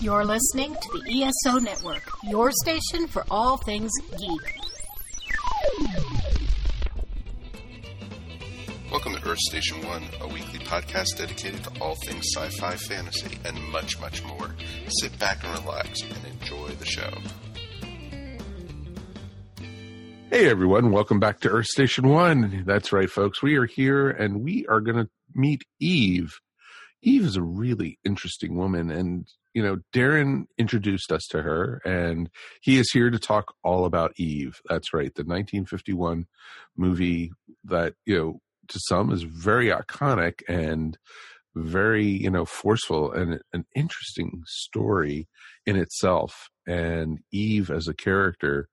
You're listening to the ESO Network, your station for all things geek. Welcome to Earth Station One, a weekly podcast dedicated to all things sci fi, fantasy, and much, much more. Sit back and relax and enjoy the show. Hey everyone, welcome back to Earth Station One. That's right, folks. We are here and we are going to meet Eve. Eve is a really interesting woman, and you know, Darren introduced us to her, and he is here to talk all about Eve. That's right, the 1951 movie that you know to some is very iconic and very you know forceful and an interesting story in itself. And Eve as a character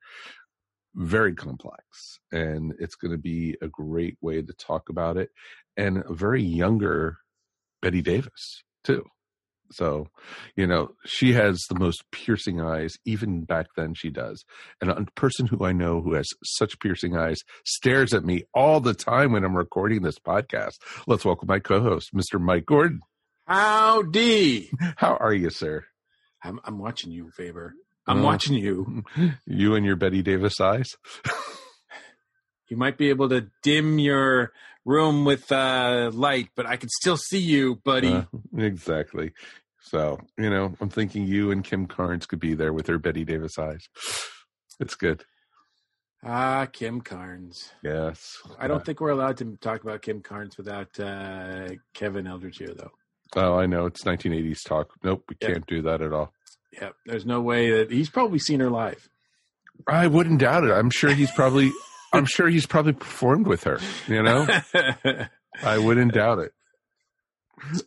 very complex and it's going to be a great way to talk about it and a very younger Bette Davis too. So, you know, she has the most piercing eyes. Even back then, she does. And a person who I know who has such piercing eyes stares at me all the time when I'm recording this podcast. Let's welcome my co-host, Mr. Mike Gordon. Howdy. How are you, sir? I'm, I'm watching you, Faber. I'm watching you. You and your Bette Davis eyes. you might be able to dim your room with uh, light, but I can still see you, buddy. Uh, exactly. So, you know, I'm thinking you and Kim Carnes could be there with her Bette Davis eyes. It's good. Ah, Kim Carnes. Yes. I don't think we're allowed to talk about Kim Carnes without uh, Kevin Eldridge here, though. Oh, I know. It's 1980s talk. Nope, we can't do that at all. Yeah, there's no way that he's probably seen her live. I wouldn't doubt it. I'm sure he's probably I'm sure he's probably performed with her, you know? I wouldn't doubt it.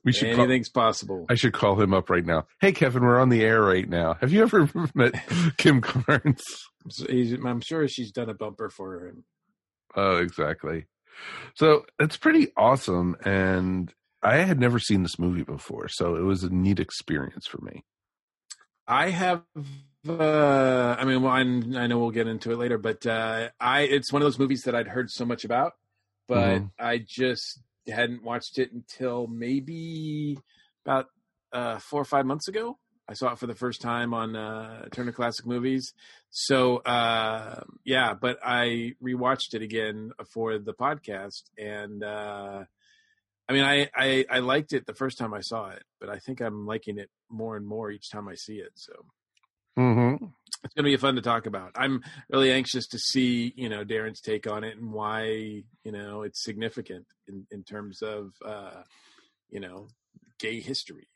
We should anything's call, possible. I should call him up right now. Hey Kevin, we're on the air right now. Have you ever met Kim Carnes? I'm sure she's done a bumper for him. Oh, exactly. So it's pretty awesome and I had never seen this movie before, so it was a neat experience for me. I have. Uh, I mean, well, I'm, i know we'll get into it later, but uh, I it's one of those movies that I'd heard so much about, but mm-hmm. I just hadn't watched it until maybe about uh, four or five months ago. I saw it for the first time on uh, Turner Classic Movies. So uh, yeah, but I rewatched it again for the podcast, and uh, I mean, I, I, I liked it the first time I saw it, but I think I'm liking it more and more each time I see it. So mm-hmm. It's going to be fun to talk about. I'm really anxious to see you know Darren's take on it and why you know it's significant in in terms of uh, you know gay history.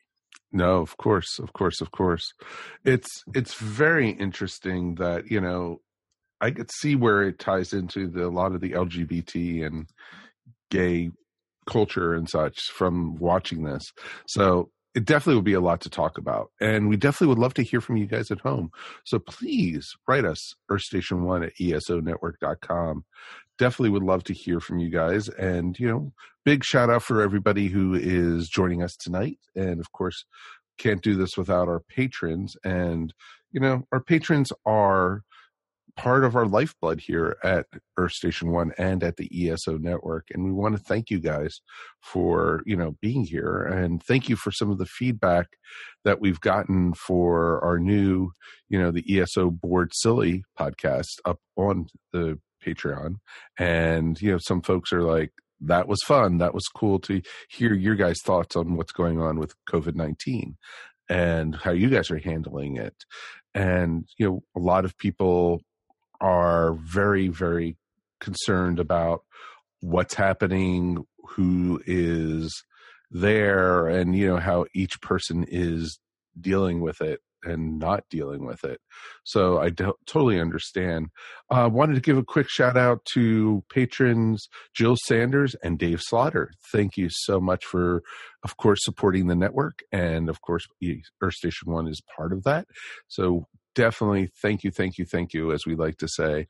No, of course, of course, of course. It's it's very interesting that you know I could see where it ties into the, a lot of the LGBT and gay culture and such from watching this. So it definitely would be a lot to talk about. And we definitely would love to hear from you guys at home. So please write us, earthstation1 at esonetwork.com. Definitely would love to hear from you guys. And, you know, big shout out for everybody who is joining us tonight. And of course, can't do this without our patrons. And, you know, our patrons are part of our lifeblood here at Earth Station One and at the ESO network. And we want to thank you guys for, you know, being here and thank you for some of the feedback that we've gotten for our new, you know, the ESO board silly podcast up on the Patreon. And, you know, some folks are like, that was fun. That was cool to hear your guys' thoughts on what's going on with COVID 19 and how you guys are handling it. And, you know, a lot of people are very, very concerned about what's happening, who is there, and you know how each person is dealing with it and not dealing with it. So I do- totally understand. I uh, wanted to give a quick shout out to patrons Jill Sanders and Dave Slaughter. Thank you so much for, of course, supporting the network. And of course, Earth Station One is part of that. So definitely thank you, thank you, thank you, as we like to say.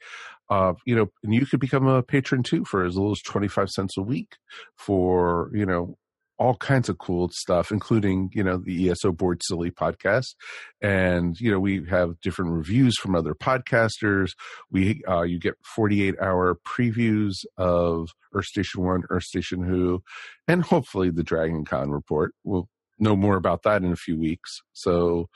Uh, you know, and you could become a patron too for as little as 25 cents a week for, you know, all kinds of cool stuff, including, you know, the ESO Board Silly podcast. And, you know, we have different reviews from other podcasters. We, uh, you get 48 hour previews of Earth Station One, Earth Station Who, and hopefully the Dragon Con report. We'll, know more about that in a few weeks. So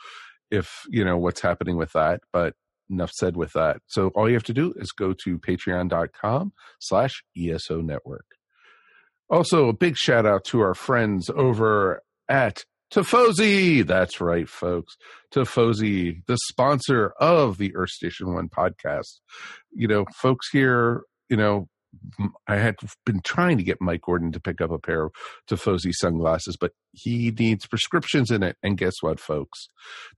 if you know what's happening with that, but enough said with that. So all you have to do is go to patreon.com slash ESO network. Also, a big shout out to our friends over at Tifosi. That's right, folks. Tifosi, the sponsor of the Earth Station One podcast. You know, folks here, you know, I had been trying to get Mike Gordon to pick up a pair of Tifosi sunglasses, but he needs prescriptions in it. And guess what, folks?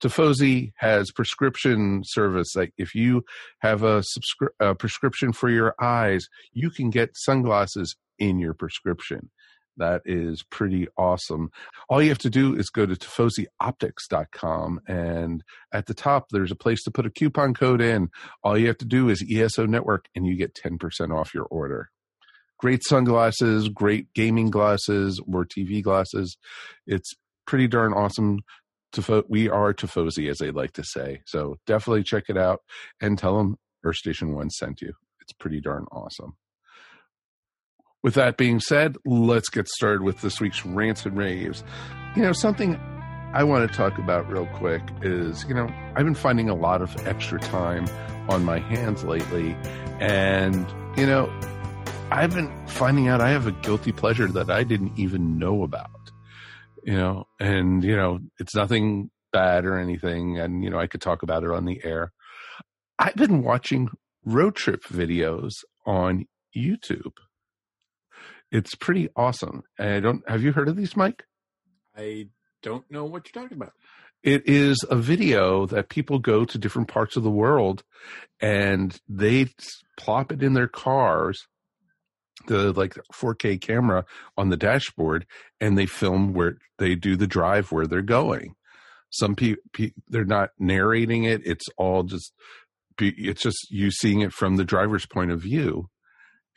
Tifosi has prescription service. Like if you have a, subscri- a prescription for your eyes, you can get sunglasses in your prescription. That is pretty awesome. All you have to do is go to tifosioptics.com and at the top there's a place to put a coupon code in. All you have to do is ESO network and you get 10% off your order. Great sunglasses, great gaming glasses or TV glasses. It's pretty darn awesome. We are Tifosi, as they like to say. So definitely check it out and tell them Earth Station One sent you. It's pretty darn awesome. With that being said, let's get started with this week's rants and raves. You know, something I want to talk about real quick is, you know, I've been finding a lot of extra time on my hands lately. And, you know, I've been finding out I have a guilty pleasure that I didn't even know about, you know, and, you know, it's nothing bad or anything. And, you know, I could talk about it on the air. I've been watching road trip videos on YouTube. It's pretty awesome. I don't have you heard of these, Mike? I don't know what you're talking about. It is a video that people go to different parts of the world and they plop it in their cars the like 4K camera on the dashboard and they film where they do the drive where they're going. Some people pe- they're not narrating it; it's all just it's just you seeing it from the driver's point of view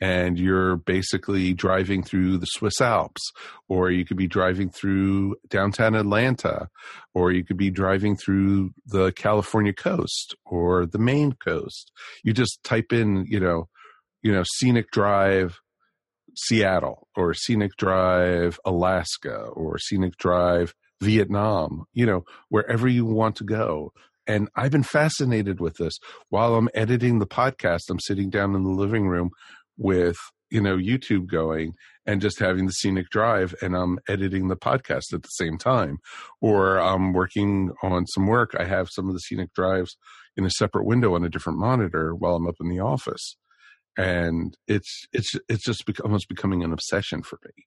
and you're basically driving through the Swiss Alps, or you could be driving through downtown Atlanta, or you could be driving through the California coast or the Maine coast. You just type in, you know, you know, scenic drive Seattle or scenic drive Alaska or scenic drive Vietnam, you know, wherever you want to go. And I've been fascinated with this. While I'm editing the podcast, I'm sitting down in the living room with you know YouTube going and just having the scenic drive and I'm editing the podcast at the same time or I'm working on some work. I have some of the scenic drives in a separate window on a different monitor while I'm up in the office. And it's it's it's just almost becoming an obsession for me.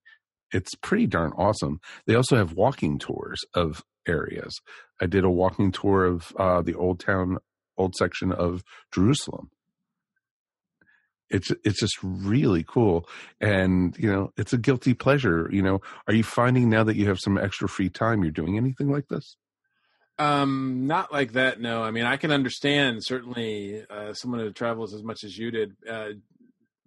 It's pretty darn awesome. They also have walking tours of areas. I did a walking tour of uh, the old town old section of Jerusalem it's it's just really cool. And you know it's a guilty pleasure you know. Are you finding now that you have some extra free time you're doing anything like this? Um not like that no. I mean i can understand certainly uh someone who travels as much as you did uh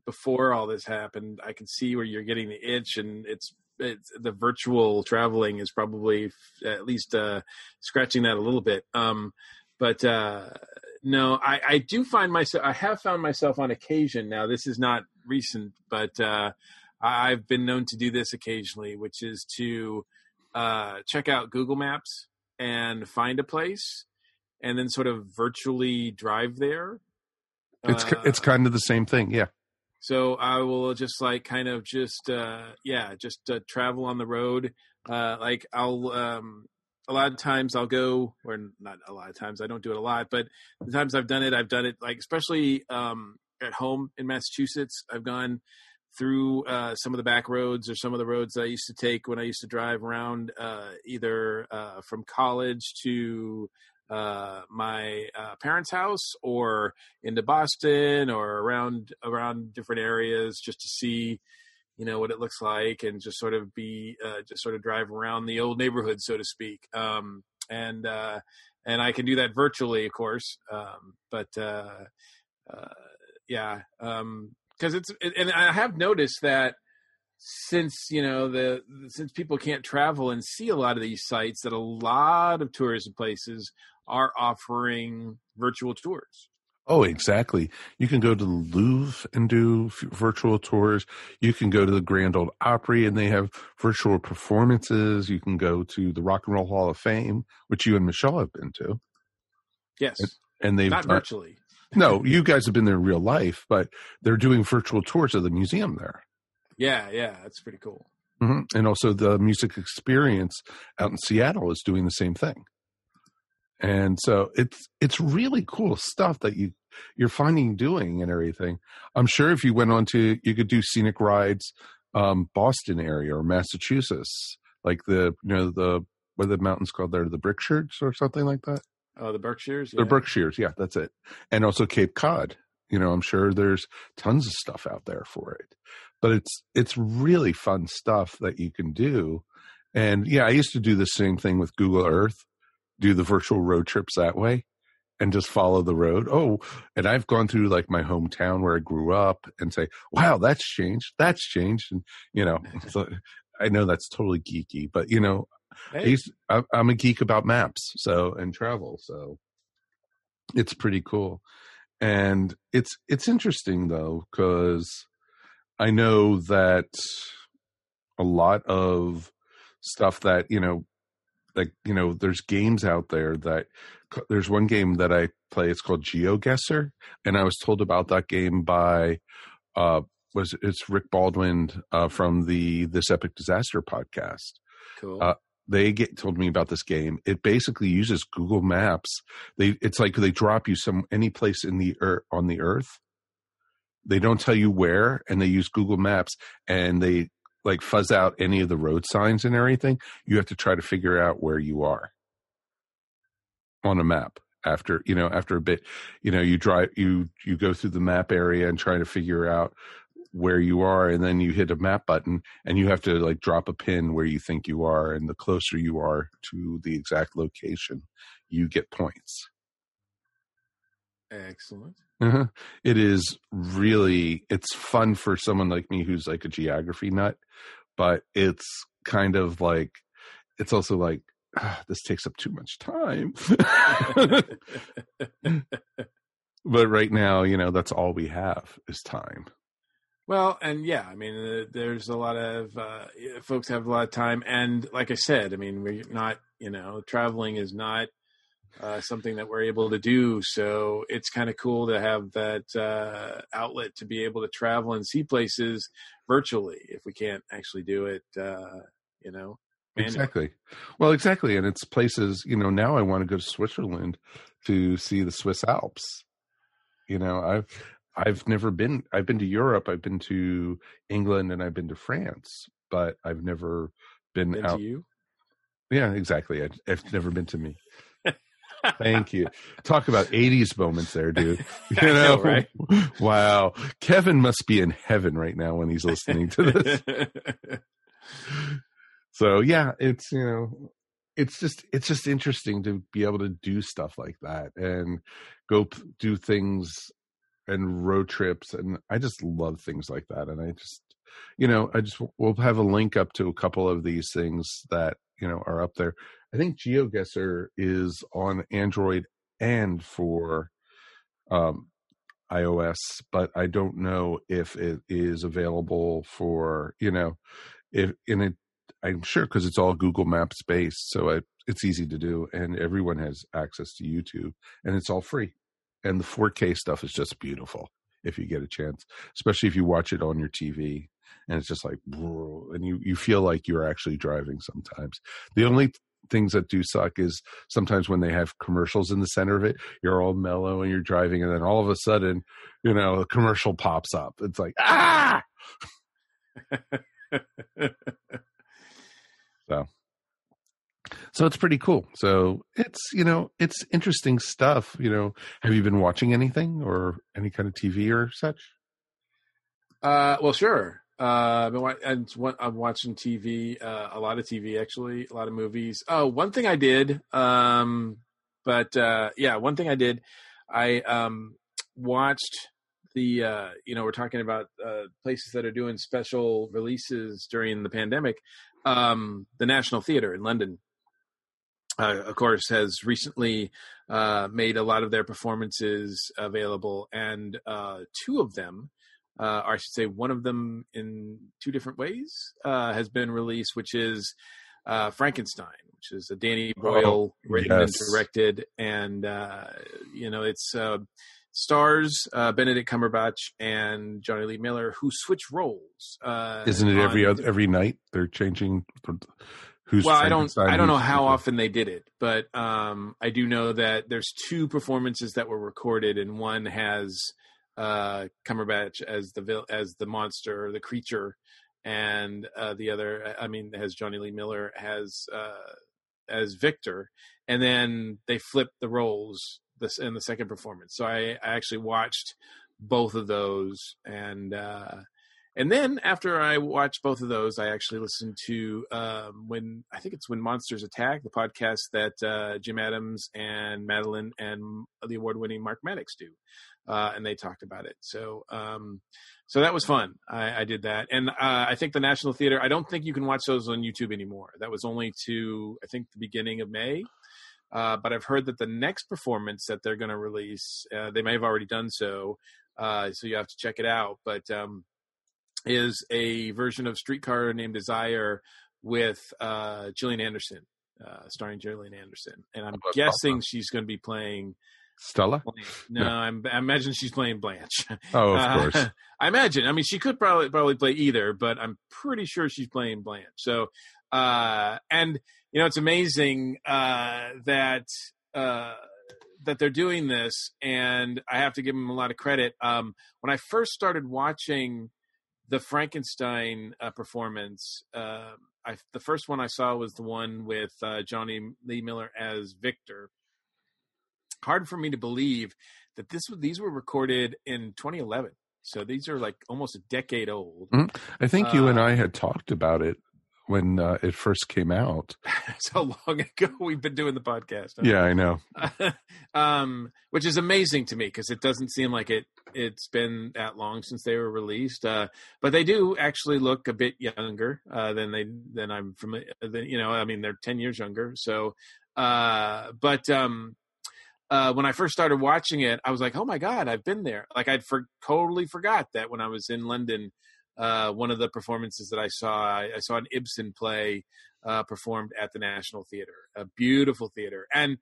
before all this happened. I can see where you're getting the itch and it's it's the virtual traveling is probably at least uh scratching that a little bit. Um but uh no, I, I do find myself. I have found myself on occasion. Now, this is not recent, but uh, I've been known to do this occasionally, which is to uh, check out Google Maps and find a place, and then sort of virtually drive there. It's uh, it's kind of the same thing, yeah. So I will just like kind of just uh, yeah, just uh, travel on the road. Uh, like I'll um, a lot of times I'll go, or not a lot of times, I don't do it a lot, but the times I've done it, I've done it like, especially um, at home in Massachusetts. I've gone through uh, some of the back roads or some of the roads I used to take when I used to drive around uh, either uh, from college to uh, my uh, parents' house or into Boston or around around different areas just to see you know what it looks like and just sort of be uh, just sort of drive around the old neighborhood so to speak um, and uh, and I can do that virtually of course um, but uh, uh yeah because um, it's and I have noticed that since you know the since people can't travel and see a lot of these sites that a lot of tourism places are offering virtual tours Oh, exactly. You can go to the Louvre and do f- virtual tours. You can go to the Grand Old Opry and they have virtual performances. You can go to the Rock and Roll Hall of Fame, which you and Michelle have been to. Yes. And, and they've not virtually. no, you guys have been there in real life, but they're doing virtual tours of the museum there. Yeah, yeah, that's pretty cool. Mm-hmm. And also the music experience out in Seattle is doing the same thing and so it's it's really cool stuff that you you're finding doing and everything. I'm sure if you went on to you could do scenic rides um boston area or massachusetts like the you know the what are the mountains called there? The berkshires or something like that? Oh the berkshires yeah. the berkshires yeah that's it. And also cape cod you know i'm sure there's tons of stuff out there for it. But it's it's really fun stuff that you can do. And yeah i used to do the same thing with google earth do the virtual road trips that way and just follow the road. Oh, and I've gone through like my hometown where I grew up and say, wow, that's changed. That's changed. And, you know, so I know that's totally geeky, but you know, hey. I am a geek about maps. So, and travel. So it's pretty cool. And it's, it's interesting though, cause I know that a lot of stuff that, you know, like you know there's games out there that there's one game that i play it's called geoguessr and i was told about that game by uh was it's rick baldwin uh from the this epic disaster podcast. Cool. Uh, they get told me about this game. It basically uses google maps. They it's like they drop you some any place in the earth on the earth. They don't tell you where and they use google maps and they like fuzz out any of the road signs and everything, you have to try to figure out where you are. On a map after you know after a bit you know you drive you you go through the map area and try to figure out where you are and then you hit a map button and you have to like drop a pin where you think you are and the closer you are to the exact location you get points excellent uh-huh. It is really it's fun for someone like me who's like a geography nut, but it's kind of like it's also like ah, this takes up too much time. but right now, you know, that's all we have is time. Well, and yeah, I mean, uh, there's a lot of uh, folks have a lot of time, and like I said, I mean, we're not, you know, traveling is not uh, something that we're able to do. So it's kind of cool to have that uh, outlet to be able to travel and see places virtually if we can't actually do it, uh, you know. Manually. Exactly. Well, exactly. And it's places, you know, now I want to go to Switzerland to see the Swiss Alps. You know, I've I've never been I've been to Europe, I've been to England and I've been to France, but I've never been, been out. you? Yeah, exactly. I, I've never been to me. Thank you. Talk about 80s moments there, dude. You know, know, right? Wow. Kevin must be in heaven right now when he's listening to this. so, yeah, it's, you know, it's just it's just interesting to be able to do stuff like that and go do things and road trips and I just love things like that and I just you know, I just we'll have a link up to a couple of these things that, you know, are up there. I think GeoGuessr is on Android and for um, iOS, but I don't know if it is available for you know if in it. I'm sure because it's all Google Maps based, so it, it's easy to do, and everyone has access to YouTube, and it's all free. And the 4K stuff is just beautiful if you get a chance, especially if you watch it on your TV and it's just like and you you feel like you're actually driving sometimes the only things that do suck is sometimes when they have commercials in the center of it, you're all mellow and you're driving, and then all of a sudden, you know, a commercial pops up. It's like ah. so, so it's pretty cool. So it's you know it's interesting stuff. You know, have you been watching anything or any kind of TV or such? Uh, well, sure. Uh, been I'm watching TV, uh, a lot of TV actually, a lot of movies. Oh, one thing I did, um, but uh, yeah, one thing I did, I um, watched the. Uh, you know, we're talking about uh, places that are doing special releases during the pandemic. Um, the National Theatre in London. uh, of course, has recently uh, made a lot of their performances available, and uh, two of them, uh, or I should say, one of them in two different ways, uh, has been released, which is uh, Frankenstein, which is a Danny Boyle Oh, written yes. and directed, and you know it's. Stars Benedict Cumberbatch and Jonny Lee Miller, who switch roles. Isn't it every other every night they're changing? Who's well i don't i don't know how often they did it but um i do know that there's two performances that were recorded and one has uh cumberbatch as the vil- as the monster the creature and uh the other i mean has jonny lee miller has uh as victor and then they flip the roles this in the second performance. So i i actually watched both of those and uh and then after I watched both of those, I actually listened to um, when I think it's when Monsters Attack, the podcast that uh, Jim Adams and Madeline and the award-winning Mark Maddox do, uh, and they talked about it. So, um, so that was fun. I, I did that, and uh, I think the National Theater. I don't think you can watch those on YouTube anymore. That was only to I think the beginning of May. Uh, but I've heard that the next performance that they're going to release, uh, they may have already done so. Uh, so you have to check it out. But um, is a version of Streetcar Named Desire with uh, Gillian Anderson, uh, starring Gillian Anderson, and I'm Oh, guessing she's going to be playing. Stella? No, No. I'm, I imagine she's playing Blanche. Oh, of Uh, course. I imagine. I mean, she could probably probably play either, but I'm pretty sure she's playing Blanche. So, uh, and you know, it's amazing uh, that uh, that they're doing this, and I have to give them a lot of credit. Um, when I first started watching the Frankenstein uh, performance, uh, I, the first one I saw was the one with uh, Jonny Lee Miller as Victor. Hard for me to believe that this was- these were recorded in 2011. So these are like almost a decade old. I think you and uh, I had talked about it when uh, it first came out. so long ago we've been doing the podcast. Yeah, I know. um, which is amazing to me because it doesn't seem like it it's been that long since they were released. Uh, but they do actually look a bit younger uh, than they than I'm from. Than, you know, I mean, they're ten years younger. So, uh, but um, uh, when I first started watching it, I was like, oh my god, I've been there. Like I'd for- totally forgot that when I was in London. Uh, one of the performances that I saw, I, I saw an Ibsen play uh, performed at the National Theater, a beautiful theater, and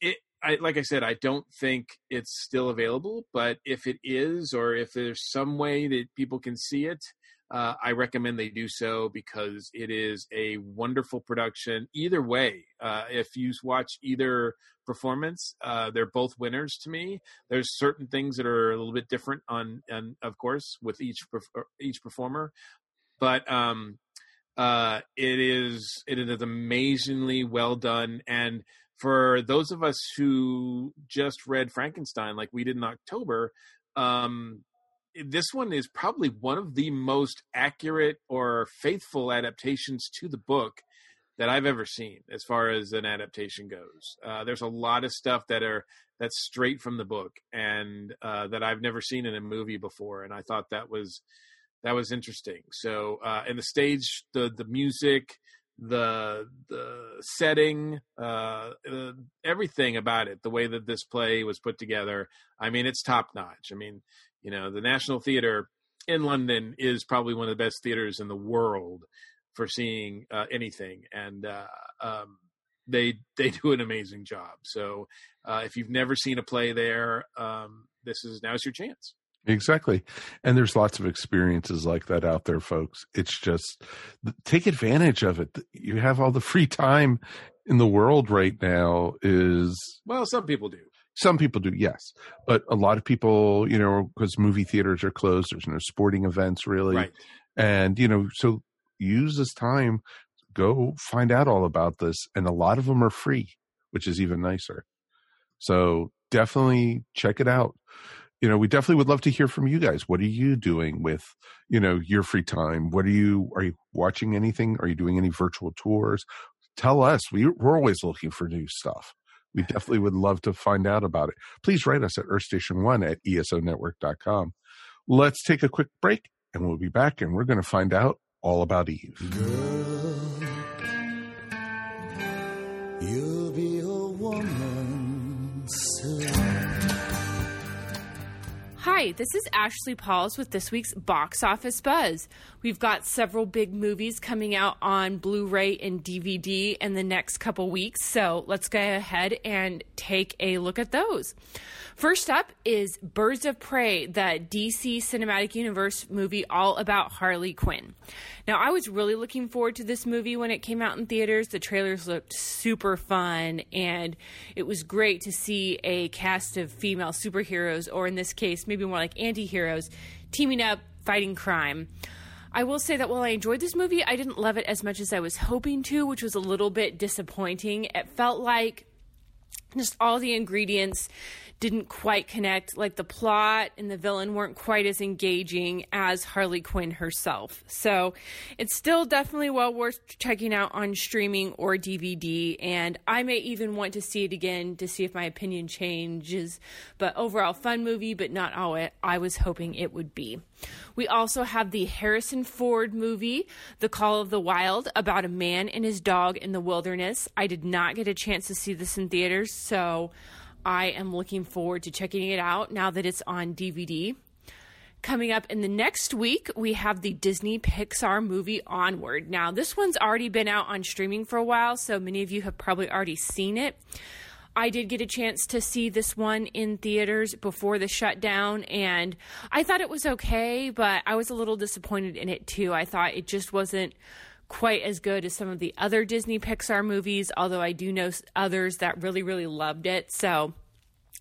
it. I, like I said, I don't think it's still available, but if it is, or if there's some way that people can see it, uh, I recommend they do so because it is a wonderful production. Either way, uh, if you watch either performance, uh, they're both winners to me. There's certain things that are a little bit different on, and of course, with each each performer, but um, uh, it is it is amazingly well done and for those of us who just read frankenstein like we did in october um, this one is probably one of the most accurate or faithful adaptations to the book that I've ever seen as far as an adaptation goes. Uh, there's a lot of stuff that are that's straight from the book and uh, that I've never seen in a movie before, and I thought that was that was interesting. So, uh, and the stage, the the music, the the setting, uh, uh, everything about it, the way that this play was put together, I mean, it's top notch. I mean, you know, the National Theater in London is probably one of the best theaters in the world for seeing uh, anything, and uh, um, they they do an amazing job. So, uh, if you've never seen a play there, um, this is now's your chance. Exactly. And there's lots of experiences like that out there, folks. It's just take advantage of it. You have all the free time in the world right now is Well, some people do. Some people do, yes. But a lot of people, you know, because movie theaters are closed, there's no sporting events really. Right. And, you know, so use this time, go find out all about this. And a lot of them are free, which is even nicer. So definitely check it out. You know, we definitely would love to hear from you guys. What are you doing with, you know, your free time? What are you, are you watching anything? Are you doing any virtual tours? Tell us. We, we're always looking for new stuff. We definitely would love to find out about it. Please write us at earthstation1 at esonetwork.com. Let's take a quick break and we'll be back and we're going to find out all about Eve. Girl, You'll be a woman soon. Hi, this is Ashley Pauls with this week's Box Office Buzz. We've got several big movies coming out on Blu ray and DVD in the next couple weeks, so let's go ahead and take a look at those. First up is Birds of Prey, the DC Cinematic Universe movie all about Harley Quinn. Now, I was really looking forward to this movie when it came out in theaters. The trailers looked super fun, and it was great to see a cast of female superheroes, or in this case, maybe more like anti heroes, teaming up fighting crime. I will say that while I enjoyed this movie, I didn't love it as much as I was hoping to, which was a little bit disappointing. It felt like just all the ingredients didn't quite connect. Like the plot and the villain weren't quite as engaging as Harley Quinn herself. So it's still definitely well worth checking out on streaming or DVD. And I may even want to see it again to see if my opinion changes. But overall, fun movie, but not all it I was hoping it would be. We also have the Harrison Ford movie, The Call of the Wild, about a man and his dog in the wilderness. I did not get a chance to see this in theaters, so I am looking forward to checking it out now that it's on DVD. Coming up in the next week, we have the Disney Pixar movie Onward. Now, this one's already been out on streaming for a while, so many of you have probably already seen it. I did get a chance to see this one in theaters before the shutdown, and I thought it was okay, but I was a little disappointed in it too. I thought it just wasn't quite as good as some of the other Disney Pixar movies, although I do know others that really, really loved it. So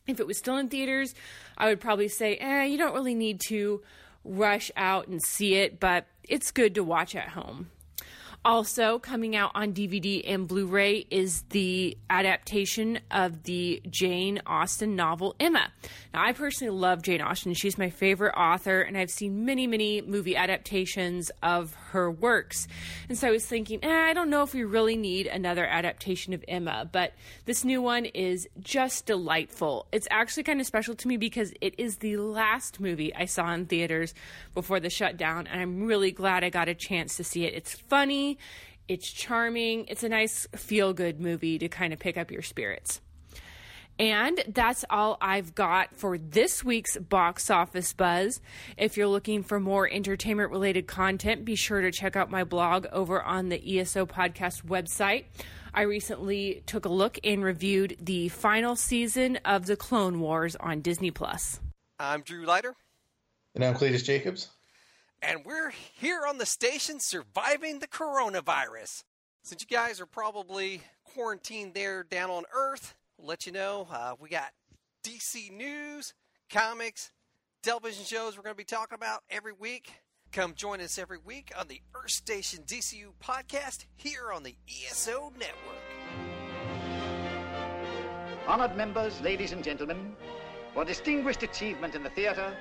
if it was still in theaters, I would probably say, eh, you don't really need to rush out and see it, but it's good to watch at home. Also, coming out on DVD and Blu ray is the adaptation of the Jane Austen novel Emma. Now, I personally love Jane Austen. She's my favorite author, and I've seen many, many movie adaptations of her works. And so I was thinking, eh, I don't know if we really need another adaptation of Emma, but this new one is just delightful. It's actually kind of special to me because it is the last movie I saw in theaters before the shutdown, and I'm really glad I got a chance to see it. It's funny, it's charming, it's a nice feel good movie to kind of pick up your spirits. And that's all I've got for this week's box office buzz. If you're looking for more entertainment related content, be sure to check out my blog over on the ESO podcast website. I recently took a look and reviewed the final season of The Clone Wars on Disney Plus. I'm Drew Leiter. And I'm Cletus Jacobs. And we're here on the station surviving the coronavirus. Since you guys are probably quarantined there down on Earth, let you know uh, we got DC news, comics, television shows we're going to be talking about every week. Come join us every week on the Earth Station DCU podcast here on the ESO Network. Honored members, ladies and gentlemen, for distinguished achievement in the theater,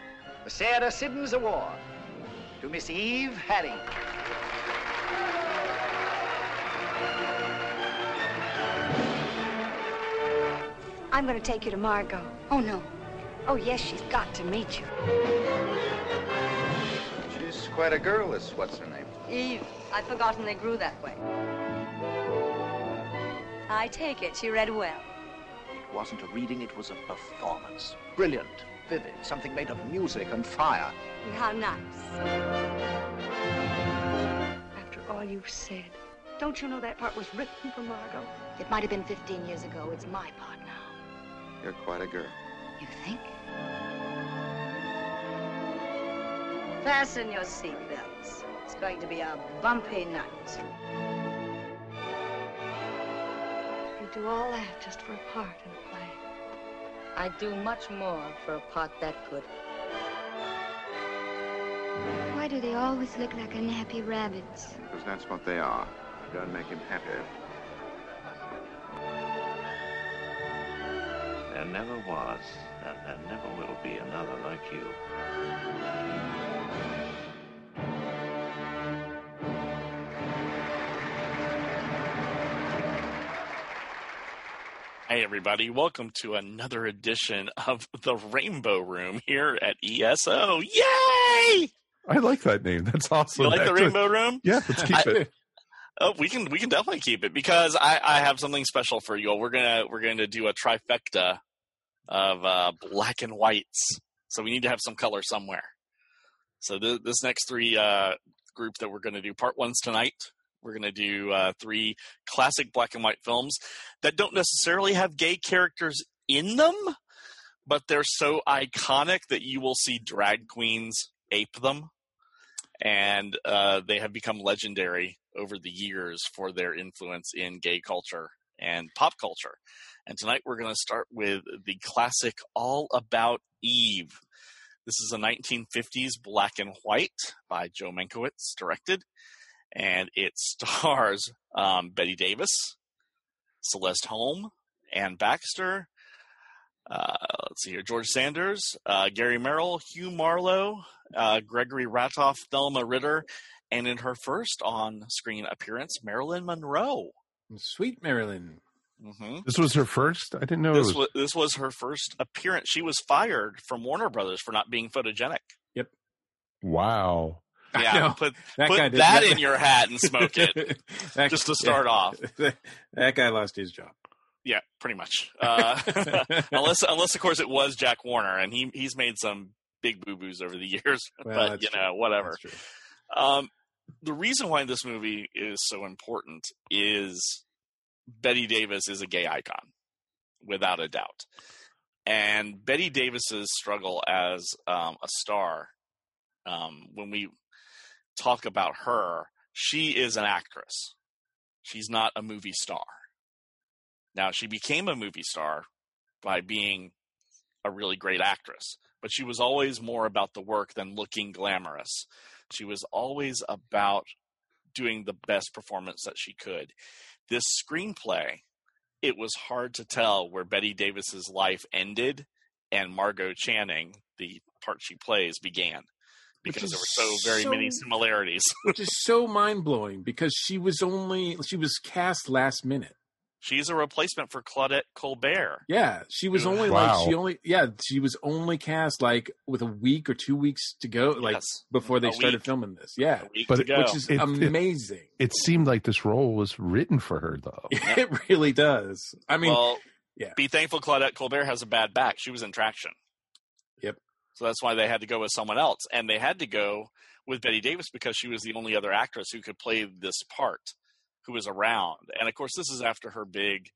the Sarah Siddons Award to Miss Eve Harry. I'm going to take you to Margot. Oh, no. Oh, yes, she's got to meet you. She's quite a girl, this what's her name? Eve. I'd forgotten they grew that way. I take it she read well. It wasn't a reading, it was a performance. Brilliant, vivid, something made of music and fire. How nice. After all you've said, don't you know that part was written for Margot? It might have been 15 years ago. It's my part now. You're quite a girl. You think? Fasten your seatbelts. It's going to be a bumpy night. You do all that just for a part in a play. I'd do much more for a part that good. Why do they always look like unhappy rabbits? Because that's what they are. I go and make him happier. There never was, and there never will be another like you. Hey, everybody. Welcome to another edition of the Rainbow Room here at ESO. Yay! I like that name. That's awesome. You like Actually, the Rainbow Room? Yeah, let's keep I, it. Oh, we can we can definitely keep it because I, I have something special for you. We're gonna we're gonna do a trifecta of uh, black and whites. So we need to have some color somewhere. So th- this next three uh, group that we're gonna do part one's tonight. We're gonna do uh, three classic black and white films that don't necessarily have gay characters in them, but they're so iconic that you will see drag queens ape them and uh, they have become legendary over the years for their influence in gay culture and pop culture. And tonight we're going to start with the classic All About Eve. This is a 1950s black and white by Joe Mankiewicz, directed, and it stars um, Bette Davis, Celeste Holm, Anne Baxter. Uh, let's see here: George Sanders, uh, Gary Merrill, Hugh Marlowe, uh, Gregory Ratoff, Thelma Ritter, and in her first on-screen appearance, Marilyn Monroe. Sweet Marilyn. Mm-hmm. This was her first. I didn't know This it was. was this was her first appearance. She was fired from Warner Brothers for not being photogenic. Yep. Wow. Yeah, put That put that, in your hat and smoke it. That- just to start yeah. off. that guy lost his job. Yeah, pretty much. Uh, unless unless of course it was Jack Warner, and he he's made some big boo boos over the years. Well, but you true. know, whatever. Um, the reason why this movie is so important is Bette Davis is a gay icon, without a doubt. And Bette Davis's struggle as um, a star, um, when we talk about her, she is an actress. She's not a movie star. Now, she became a movie star by being a really great actress, but she was always more about the work than looking glamorous. She was always about doing the best performance that she could. This screenplay, it was hard to tell where Bette Davis's life ended and Margot Channing, the part she plays, began. Which Because there were so very many similarities. Which is so mind blowing because she was only she was cast last minute. She's a replacement for Claudette Colbert. Yeah, she was only Wow. like she only yeah she was only cast like with a week or two weeks to go like Yes. before they A started week. filming this. Yeah, But to it- go. which is It- it- amazing. It seemed like this role was written for her, though. it really does. I mean, well, yeah. be thankful Claudette Colbert has a bad back. She was in traction. Yep. So that's why they had to go with someone else. And they had to go with Bette Davis because she was the only other actress who could play this part, who was around. And of course, this is after her big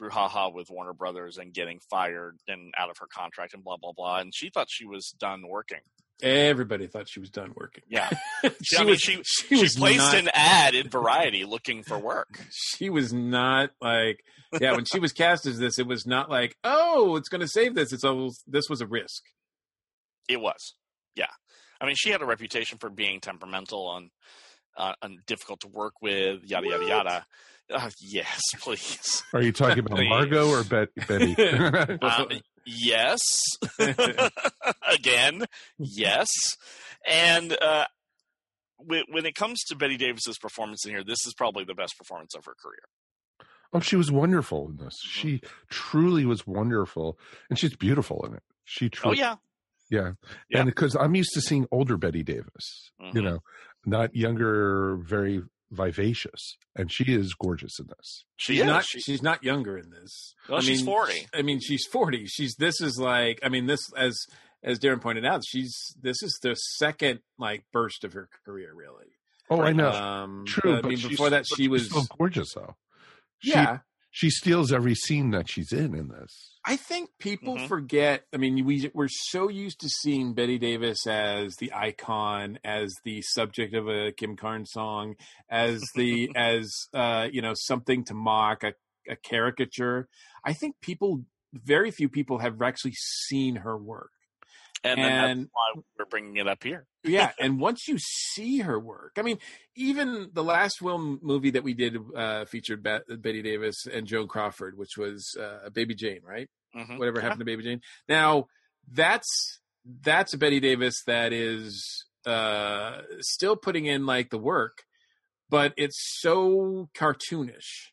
brouhaha with Warner Brothers and getting fired and out of her contract and blah, blah, blah. And she thought she was done working. everybody thought she was done working. Yeah. she I mean, was she, she, she was placed not, an ad in Variety looking for work. she was not like yeah when she was cast as this it was not like oh it's going to save this it's almost this was a risk It was, yeah. I mean, she had a reputation for being temperamental and uh, and difficult to work with, yada yada What? yada. Uh, yes, please. Are you talking about Please. Margot or Bet- Bette? Um, yes. Again, yes. And uh, when, when it comes to Bette Davis's performance in here, this is probably the best performance of her career. oh, she was wonderful in this. She truly was wonderful, and she's beautiful in it. She truly, Oh yeah, yeah, Yeah. and because I'm used to seeing older Bette Davis, you Mhm. know, not younger, very vivacious, and she is gorgeous in this. she she's is. not She- she's not younger in this well, I she's mean, forty. i mean she's 40 she's this is like i mean this as as darren pointed out she's this is the second like burst of her career really Oh, I know, um true. i but mean she's- before that she was still gorgeous, though. She, yeah she steals every scene that she's in in this. I think people Mhm. forget. I mean, we we're so used to seeing Bette Davis as the icon, as the subject of a Kim Carnes song, as the as uh, you know something to mock, a, a caricature. I think people, very few people, have actually seen her work. And, and- why we're bringing it up here. Yeah, and once you see her work, I mean, even the last Will movie that we did uh, featured Be- Bette Davis and Joan Crawford, which was uh, Baby Jane, right? Mhm. whatever Yeah. happened to Baby Jane. Now that's that's a Bette Davis that is uh still putting in like the work, but it's so cartoonish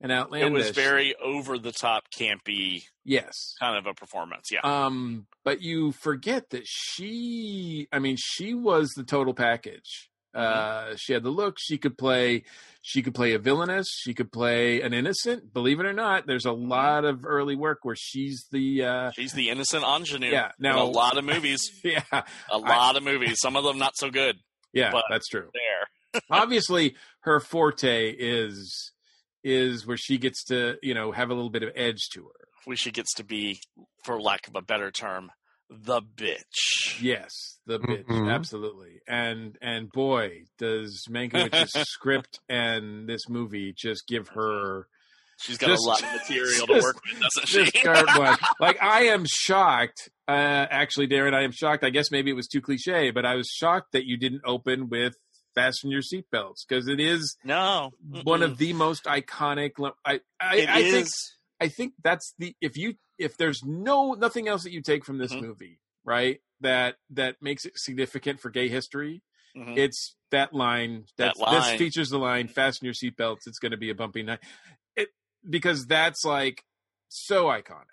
and It was very over the top, campy yes. kind of a performance. Yeah. Um, but you forget that she, I mean, she was the total package Uh, she had the look. She could play. She could play a villainess. She could play an innocent. Believe it or not, there's a lot of early work where she's the. Uh, She's the innocent ingenue. Yeah, in now- a lot of movies. yeah, A lot of movies. Some of them not so good. yeah, But- that's true. There. Obviously, her forte is is where she gets to you know have a little bit of edge to her. We she gets to be, for lack of a better term, the bitch. Yes, the bitch, Mhm. absolutely. And and boy, does Mankiewicz's script and this movie just give her She's got Just- a lot of material to just- work with, doesn't she? just like I am shocked. Uh, actually, Darren, I am shocked. I guess maybe it was too cliche, but I was shocked that you didn't open with "Fasten Your Seatbelts" because it is no, one Mm-mm. of the most iconic. I I, I think. I think that's the if you if there's no nothing else that you take from this Mhm. movie, right? That that makes it significant for gay history. Mhm. It's that line That that this features the line "Fasten your seatbelts." It's going to be a bumpy night. It because that's like so iconic.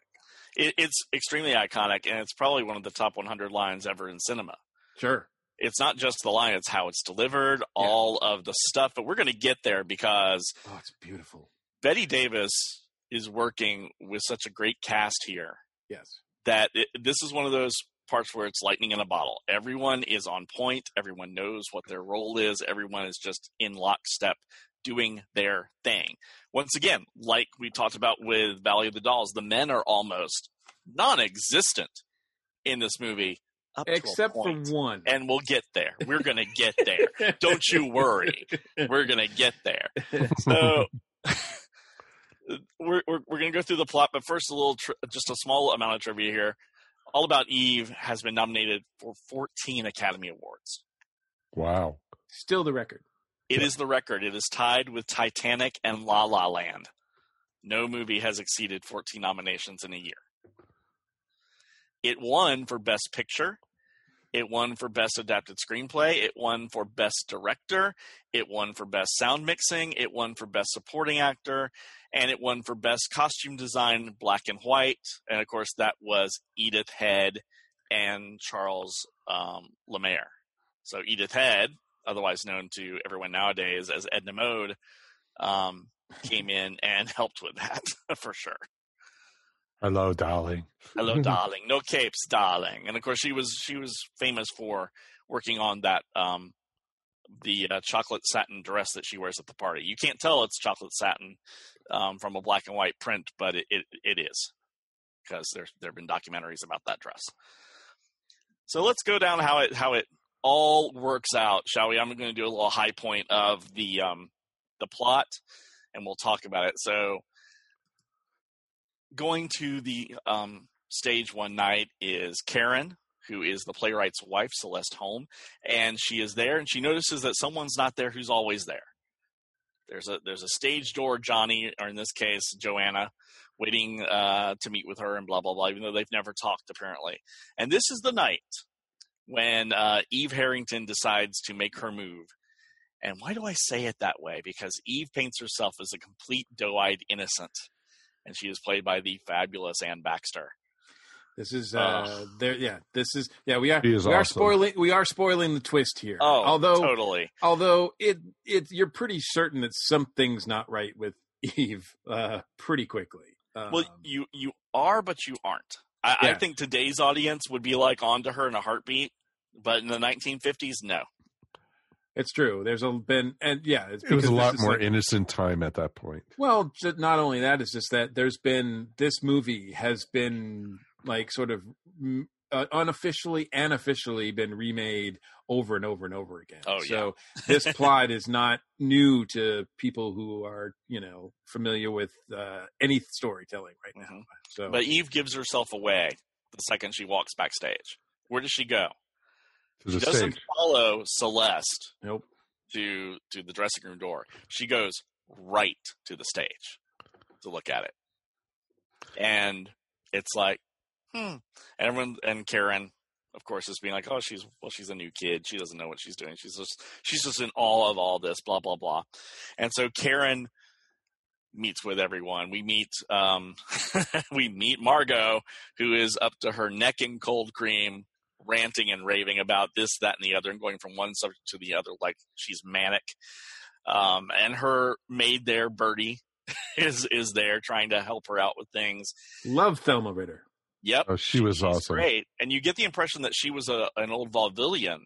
It, it's extremely iconic, and it's probably one of the top 100 lines ever in cinema. Sure. It's not just the line; it's how it's delivered, all of the stuff. But we're going to get there because Oh, it's beautiful. Bette Davis is working with such a great cast here Yes. that it, this is one of those parts where it's lightning in a bottle. Everyone is on point. Everyone knows what their role is. Everyone is just in lockstep doing their thing. Once again, like we talked about with Valley of the Dolls, the men are almost non-existent in this movie. Up to a Except for one. and we'll get there. We're going to get there. Don't you worry. We're going to get there. So we're we're, we're going to go through the plot, but first a little, tri- just a small amount of trivia here. All About Eve has been nominated for 14 Academy Awards. Wow. Still the record. It is the record. It is tied with Titanic and La La Land. No movie has exceeded 14 nominations in a year. It won for Best Picture. It won for Best Adapted Screenplay. It won for Best Director. It won for Best Sound Mixing. It won for Best Supporting Actor. And it won for Best Costume Design, Black and White. And of course, that was Edith Head and Charles um, Lemaire. So Edith Head, otherwise known to everyone nowadays as Edna Mode, um, came in and helped with that for sure. Hello, darling. Hello, darling. No capes, darling. And of course, she was she was famous for working on that um, the uh, chocolate satin dress that she wears at the party. You can't tell it's chocolate satin um, from a black and white print, but it it, it is because there there have been documentaries about that dress. So let's go down how it how it all works out, shall we? I'm going to do a little high point of the um, the plot, and we'll talk about it. So going to the um, stage one night is Karen, who is the playwright's wife, Celeste Holm, and she is there, and she notices that someone's not there who's always there. There's a there's a stage door, Johnny, or in this case, Joanna, waiting uh, to meet with her, and blah blah blah. Even though they've never talked, apparently. And this is the night when uh, Eve Harrington decides to make her move. And why do I say it that way? Because Eve paints herself as a complete doe-eyed innocent and she is played by the fabulous Anne Baxter. This is Ugh. uh there yeah, this is yeah, we are She is we are spoiling we are spoiling the twist here. Oh, although totally. although it it you're pretty certain that something's not right with Eve uh pretty quickly. Um, Well, you you are, but you aren't. I, I think today's audience would be like onto her in a heartbeat, but in the 1950s, no. It's true. There's a been and yeah, it's It was a lot more like- innocent time at that point. Well, not only that, it's just that there's been this movie has been like sort of uh, unofficially and officially been remade over and over and over again. Oh, yeah. so this plot is not new to people who are you know familiar with uh, any storytelling right now. So, But Eve gives herself away the second she walks backstage. Where does she go? She doesn't stage. follow Celeste nope. to to the dressing room door. She goes right to the stage to look at it, and it's like, hmm. And everyone and Karen, of course, is being like, oh, she's well, she's a new kid. She doesn't know what she's doing. She's just she's just in awe of all this, blah blah blah. And so Karen meets with everyone. We meet um we meet Margot, who is up to her neck in cold cream, ranting and raving about this, that, and the other, and going from one subject to the other like she's manic. Um, and her maid there, Birdie, is is there trying to help her out with things. Love Thelma Ritter. Yep, Oh, she was she's awesome. great, and you get the impression that she was a an old vaudevillian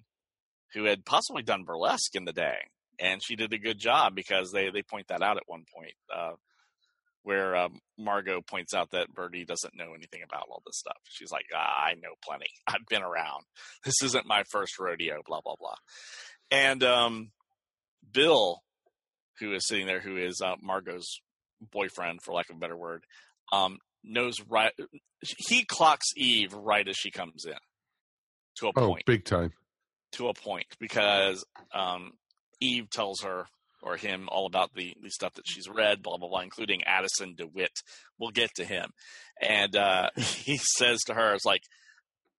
who had possibly done burlesque in the day, and she did a good job because they they point that out at one point. Uh, where um, Margot points out that Birdie doesn't know anything about all this stuff. She's like, ah, I know plenty. I've been around. This isn't my first rodeo, blah, blah, blah. And um, Bill, who is sitting there, who is uh, Margot's boyfriend, for lack of a better word, um, knows right. He clocks Eve right as she comes in to a Oh, point big time. to a point because um, Eve tells her or him all about the, the stuff that she's read, blah, blah, blah, including Addison DeWitt. We'll get to him. And uh, he says to her, it's like,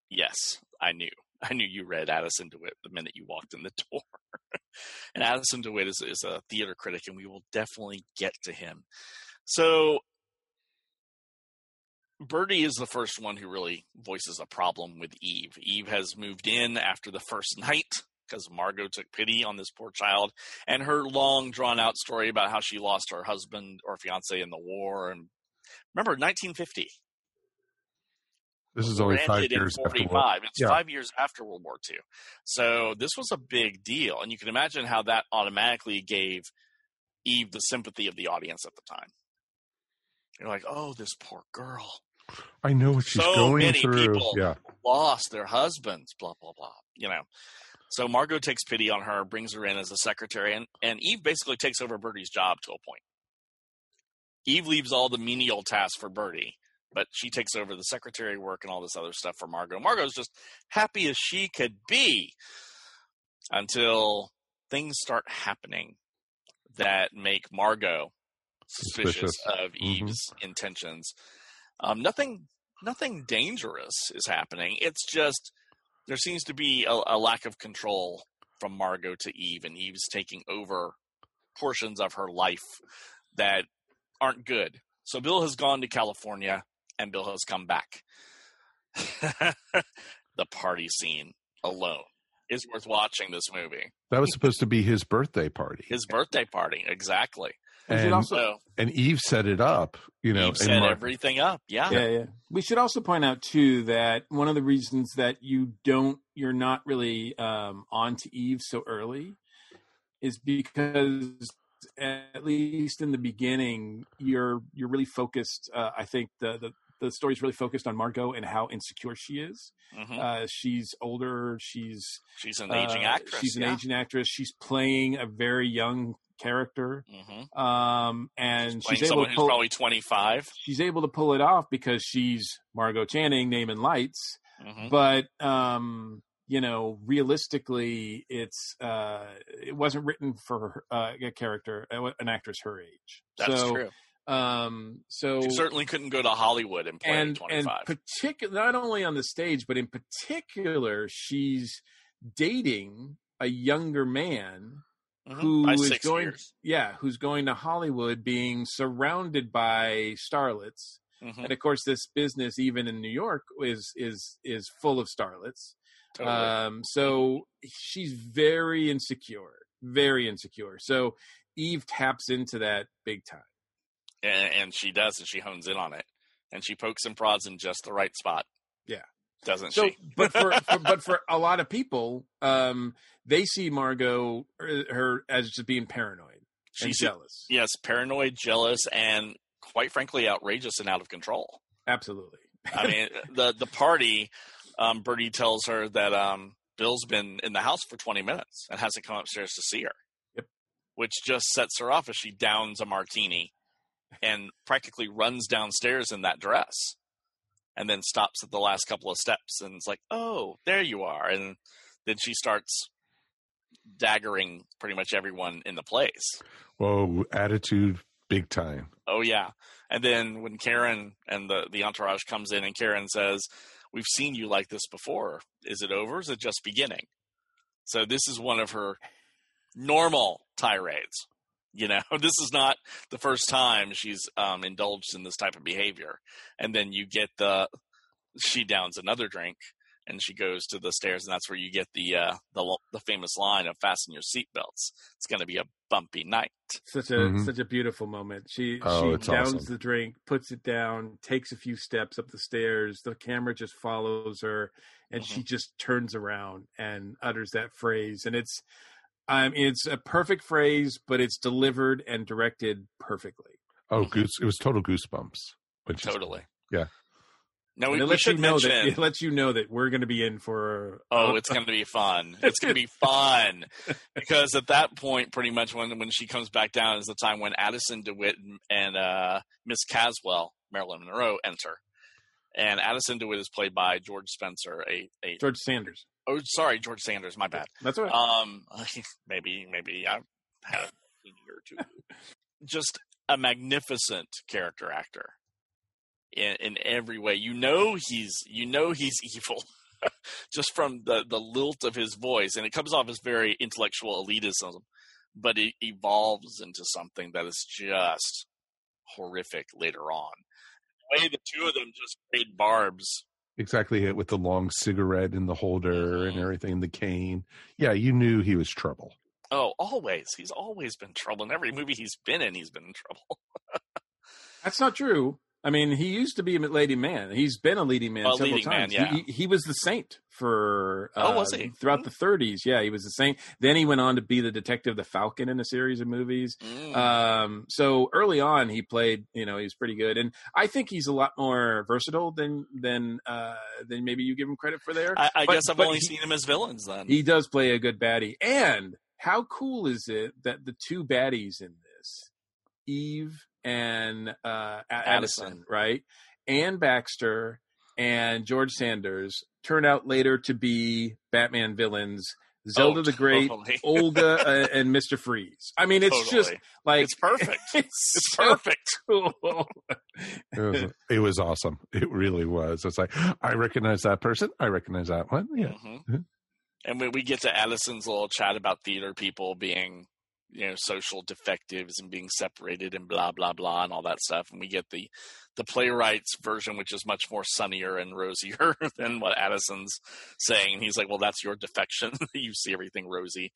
yes, I knew. I knew you read Addison DeWitt the minute you walked in the door. and Addison DeWitt is, is a theater critic, and we will definitely get to him. So Birdie is the first one who really voices a problem with Eve. Eve has moved in after the first night because Margot took pity on this poor child, and her long drawn out story about how she lost her husband or fiance in the war. And remember, 1950. This is only five years after. 45. It's Yeah. five years after World War II. So this was a big deal, and you can imagine how that automatically gave Eve the sympathy of the audience at the time. You're like, oh, this poor girl I know what she's so going many through. people Yeah. lost their husbands, blah blah blah. You know. So Margot takes pity on her, brings her in as a secretary, and, and Eve basically takes over Birdie's job to a point. Eve leaves all the menial tasks for Birdie, but she takes over the secretary work and all this other stuff for Margot. Margot's just happy as she could be until things start happening that make Margot suspicious, Suspicious. of Mhm. Eve's intentions. Um, nothing, nothing dangerous is happening. It's just there seems to be a, a lack of control from Margot to Eve, and Eve's taking over portions of her life that aren't good. So Bill has gone to California, and Bill has come back. the party scene alone is worth watching this movie. That was supposed to be his birthday party. His birthday party, exactly. And, so and Eve set it up, you know. Eve and set Mar- everything up. Yeah. yeah, yeah. We should also point out too that one of the reasons that you don't, you're not really um, on to Eve so early, is because at least in the beginning, you're you're really focused. Uh, I think the the the story's really focused on Margot and how insecure she is. Mhm. Uh, she's older. She's She's an aging uh, actress, She's an yeah. aging actress. She's playing a very young character, Mhm. um, and Playing she's able someone to who's pull probably 25. she's able to pull it off because she's Margot Channing, name and lights. Mhm. But um, you know, realistically, it's uh, it wasn't written for uh, a character, an actress her age. That's so, true. Um, so She certainly couldn't go to Hollywood and play and at and 25. particular not only on the stage, but in particular, she's dating a younger man Mhm. who is going, years. yeah, who's going to Hollywood, being surrounded by starlets, Mhm. and of course, this business, even in New York, is is is full of starlets. Totally. Um, so she's very insecure, very insecure. So Eve taps into that big time. and, and she does, and she hones in on it, and she pokes and prods in just the right spot, Yeah. Doesn't So, she? but for, for but for a lot of people, um, they see Margot her, her as just being paranoid She's jealous. Yes, paranoid, jealous, and quite frankly, outrageous and out of control. Absolutely. I mean, the the party. Um, Birdie tells her that um, Bill's been in the house for 20 minutes and hasn't come upstairs to see her. Yep. Which just sets her off as she downs a martini and practically runs downstairs in that dress and then stops at the last couple of steps and it's like, oh, there you are. And then she starts daggering pretty much everyone in the place. Whoa, attitude big time. Oh yeah. And then when Karen and the the entourage comes in and Karen says, "We've seen you like this before. Is it over? Is it just beginning?" So this is one of her normal tirades. You know, this is not the first time she's um, indulged in this type of behavior. And then you get the she downs another drink and she goes to the stairs, and that's where you get the uh, the the famous line of "Fasten your seatbelts." It's going to be a bumpy night. Such a Mhm. such a beautiful moment. She Oh, she downs awesome. the drink, puts it down, takes a few steps up the stairs. The camera just follows her, and Mm-hmm. she just turns around and utters that phrase. And it's um it's a perfect phrase, but it's delivered and directed perfectly. Oh, goose! It was total goosebumps. When she- Totally. Yeah. No, we, it we lets you should know mention. that it lets you know that we're going to be in for. Oh, it's going to be fun. It's going to be fun because at that point, pretty much when when she comes back down is the time when Addison DeWitt and, and uh, Miss Caswell, Marilyn Monroe, enter. And Addison DeWitt is played by George Spencer, a, a George Sanders. Oh sorry George Sanders, my bad. That's right. Um, maybe maybe I've had a year or two. Just a magnificent character actor in in every way. You know he's you know he's evil. Just from the the lilt of his voice, and it comes off as very intellectual elitism, but it evolves into something that is just horrific later on. The way the two of them just trade barbs exactly it with the long cigarette in the holder and Mhm. everything, the cane. Yeah, you knew he was trouble. Oh, always. He's always been trouble. In every movie he's been in, he's been in trouble. That's not true. I mean, he used to be a leading man. He's been a leading man A several leading man, times. yeah. He, he was the saint for Oh, uh, was he? throughout the 30s? Yeah, he was the saint. Then he went on to be the detective, the Falcon, in a series of movies. Mm. Um, so early on, he played. You know, he was pretty good, and I think he's a lot more versatile than than uh, than maybe you give him credit for there. I, I But- guess I've only he- seen him as villains then. He does play a good baddie. And how cool is it that the two baddies in this, Eve and uh, Addison, Addison. right? Anne Baxter and George Sanders turn out later to be Batman villains. Zelda Oh, the Great, totally. Olga, uh, and Mister Freeze. I mean, it's just like It's perfect. It's, It's so perfect. cool. It was, it was awesome. It really was. It's like I recognize that person. I recognize that one. Yeah. Mhm. And when we get to Addison's little chat about theater people being, you know, social defectives and being separated and blah blah blah and all that stuff, and we get the the playwright's version, which is much more sunnier and rosier than what Addison's saying. And he's like, "Well, that's your defection. you see everything rosy."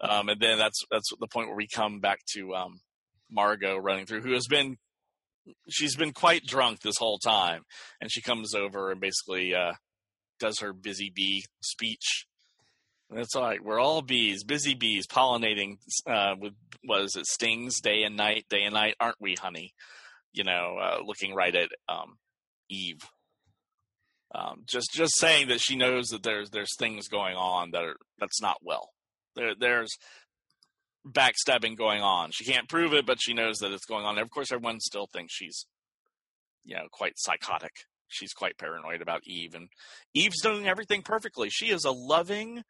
Um, and then that's that's the point where we come back to um, Margot running through, who has been she's been quite drunk this whole time, and she comes over and basically uh, does her busy bee speech. That's all right. We're all bees, busy bees, pollinating uh, with was it stings day and night, day and night, aren't we, honey? You know, uh, looking right at um, Eve. Um, just just saying that she knows that there's there's things going on that are that's not well. There there's backstabbing going on. She can't prove it, but she knows that it's going on. And of course, everyone still thinks she's, you know, quite psychotic. She's quite paranoid about Eve, and Eve's doing everything perfectly. She is a loving,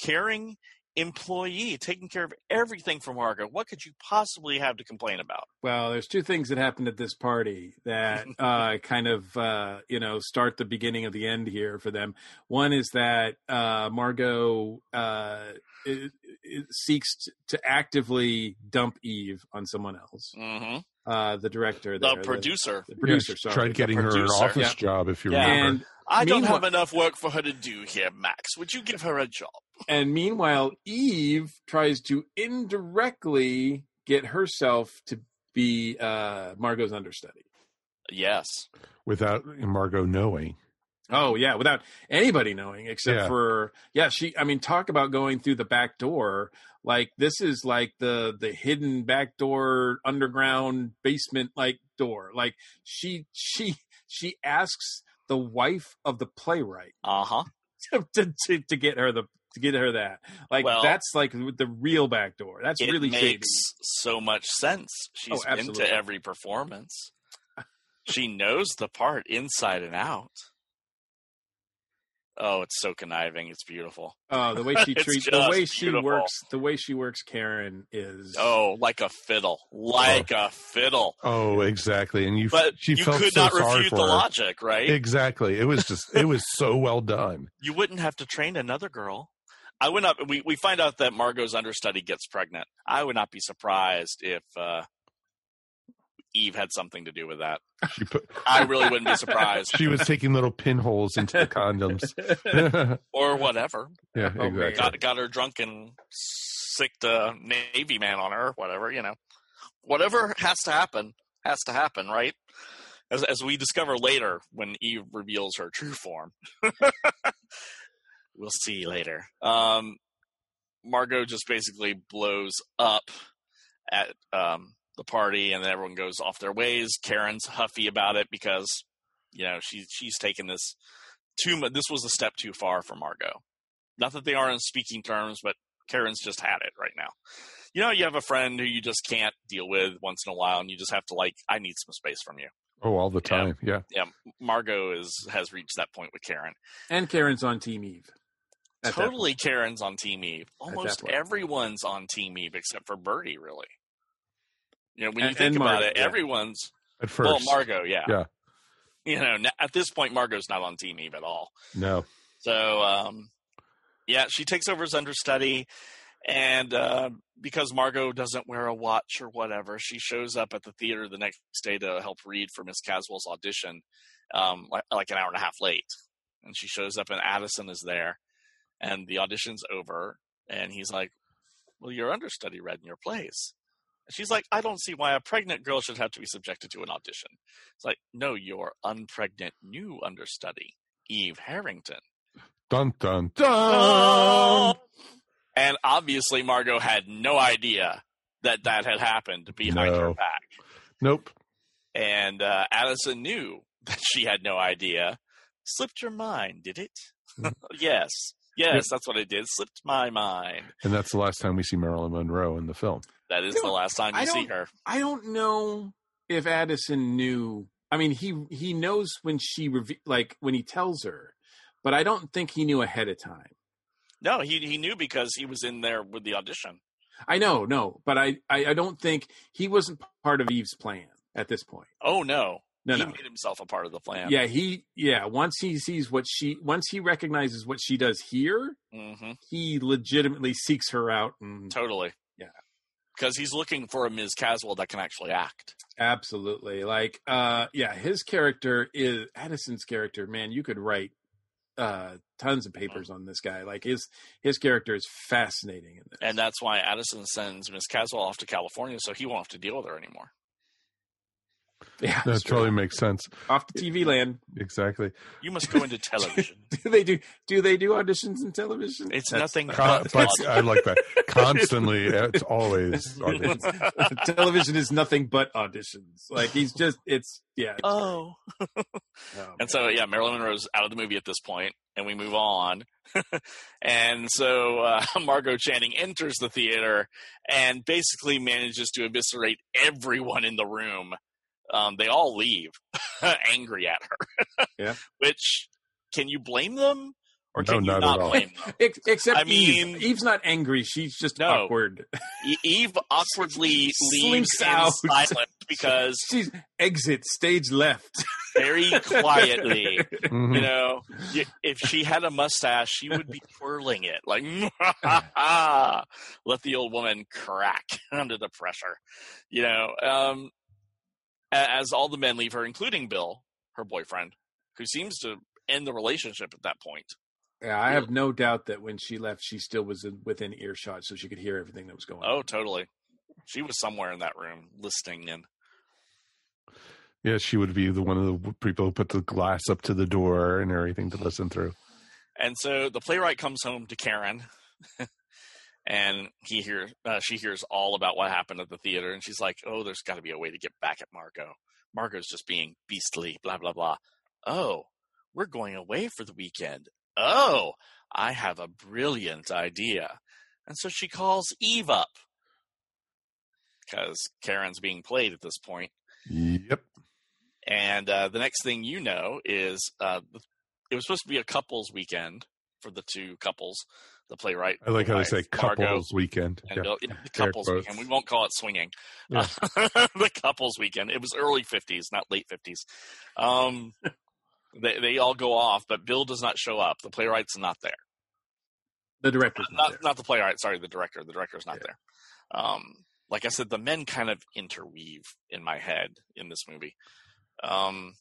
caring employee, taking care of everything for Margot. What could you possibly have to complain about? Well, there's two things that happened at this party that uh, kind of uh, you know start the beginning of the end here for them. One is that uh, Margot uh, it, it seeks to actively dump Eve on someone else. Mm-hmm. Uh, the director, The producer. the, producer. Yeah, sorry, tried getting her an office Yeah. job, if you Yeah. remember. And I don't have enough work for her to do here, Max. Would you give her a job? and meanwhile, Eve tries to indirectly get herself to be uh, Margot's understudy. Yes. without Margot knowing. Oh yeah, without anybody knowing except Yeah. for yeah, she I mean talk about going through the back door. Like this is like the the hidden back door underground basement like door. Like she she she asks the wife of the playwright Uh huh. to to, to, get her the to get her that. Like Well, that's like the real back door. That's really shady. makes so much sense. She's Oh, been absolutely. to every performance. she knows the part inside and out. Oh, it's so conniving. It's beautiful. Oh, the way she treats the way she beautiful. works the way she works Karen is Oh, like a fiddle. Like a fiddle. Oh, exactly. And you, But she you felt could so not sorry refute the her. logic, right? Exactly. It was just, it was so well done. you wouldn't have to train another girl. I would not. We we find out that Margot's understudy gets pregnant. I would not be surprised if uh, Eve had something to do with that. She put. I really wouldn't be surprised. She was taking little pinholes into the condoms. or whatever. yeah, exactly. Got got her drunk and sicked a Navy man on her, whatever, you know. Whatever has to happen, has to happen, right? As as we discover later when Eve reveals her true form. we'll see later. Um Margot just basically blows up at um the party and then everyone goes off their ways. Karen's huffy about it because you know, she she's taken this too much this was a step too far for Margot. Not that they are on speaking terms, but Karen's just had it right now. You know, you have a friend who you just can't deal with once in a while, and you just have to like, I need some space from you. Oh, all the time. Yeah. Yeah, Margot is has reached that point with Karen. And Karen's on Team Eve. At totally, Karen's on Team Eve. Almost everyone's on Team Eve except for Birdie, really. You know, when you And- think and about Margot, it, yeah. everyone's At first. well, Margot, yeah. Yeah. You know, at this point, Margot's not on Team Eve at all. No. So, um, yeah, she takes over as understudy, and uh, because Margot doesn't wear a watch or whatever, she shows up at the theater the next day to help read for Miss Caswell's audition, um, like, like an hour and a half late. And she shows up, and Addison is there, and the audition's over, and he's like, "Well, your understudy read in your place." She's like, "I don't see why a pregnant girl should have to be subjected to an audition." It's like, "No, your unpregnant new understudy, Eve Harrington." Dun dun dun. And obviously, Margot had no idea that that had happened behind her back. Nope. And uh, Addison knew that she had no idea. Slipped your mind, did it? yes. Yes, that's what it did. Slipped my mind. And that's the last time we see Marilyn Monroe in the film. That is the last time you see her. I don't know if Addison knew. I mean, he he knows when she reve- like when he tells her, but I don't think he knew ahead of time. No, he he knew because he was in there with the audition. I know, no, but I I, I don't think he wasn't part of Eve's plan at this point. Oh no, No, he no. made himself a part of the plan. Yeah, he yeah. Once he sees what she, once he recognizes what she does here, hmm he legitimately seeks her out. And totally. Because he's looking for a Ms. Caswell that can actually act. absolutely, like, uh, yeah, his character is Addison's character. Man, you could write uh tons of papers on this guy. Like his his character is fascinating in this. And that's why Addison sends Miss Caswell off to California so he won't have to deal with her anymore. Yeah, That it's true. totally makes sense. off to TV land. Exactly. You must go into television. Do they do? Do they do auditions in television? It's That's- nothing Con- but, but I like that. Constantly. It's always. auditions. television is nothing but auditions. Like he's just it's yeah. oh. Oh, And so, yeah, Marilyn Monroe's out of the movie at this point, and we move on. and so uh, Margot Channing enters the theater and basically manages to eviscerate everyone in the room. Um, they all leave angry at her. Yeah. Which, can you blame them? Or No, can you not not, at all. blame them? Except I Eve. mean- Eve's not angry. She's just No. awkward. E- Eve awkwardly leaves Slinks in out. silence because She's exit stage left. very quietly Mhm. you know, if she had a mustache, she would be twirling it like, let the old woman crack under the pressure. You know, um, a- as all the men leave her, including Bill, her boyfriend, who seems to end the relationship at that point. Yeah, I have no doubt that when she left, she still was within earshot, so she could hear everything that was going on. Oh, on. totally. She was somewhere in that room listening in. Yeah, she would be the one of the people who put the glass up to the door and everything to listen through. And so the playwright comes home to Karen, and he hears uh, she hears all about what happened at the theater, and she's like, "Oh, there's got to be a way to get back at Margot. Margot's just being beastly, blah blah blah. Oh, we're going away for the weekend. Oh, I have a brilliant idea." And so she calls Eve up because Karen's being played at this point. Yep. And uh, the next thing you know is uh, it was supposed to be a couples weekend for the two couples. The playwright, I like how they say Margot, couples weekend. and Yeah. Bill- yeah, the Air couples quotes. weekend. We won't call it swinging. Yeah. the couples weekend. It was early fifties, not late fifties. Um, they they all go off, but Bill does not show up. The playwright's not there. The director's not, Not there. not the playwright. Sorry, the director. The director's not Yeah. there. Um, like I said, the men kind of interweave in my head in this movie. Um,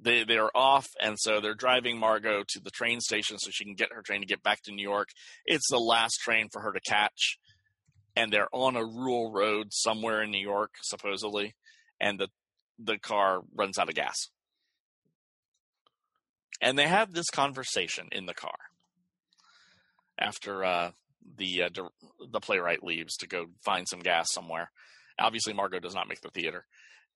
they they're off, and so they're driving Margot to the train station so she can get her train to get back to New York. It's the last train for her to catch, and they're on a rural road somewhere in New York, supposedly, and the the car runs out of gas. And they have this conversation in the car after uh, the uh, the playwright leaves to go find some gas somewhere. Obviously, Margot does not make the theater,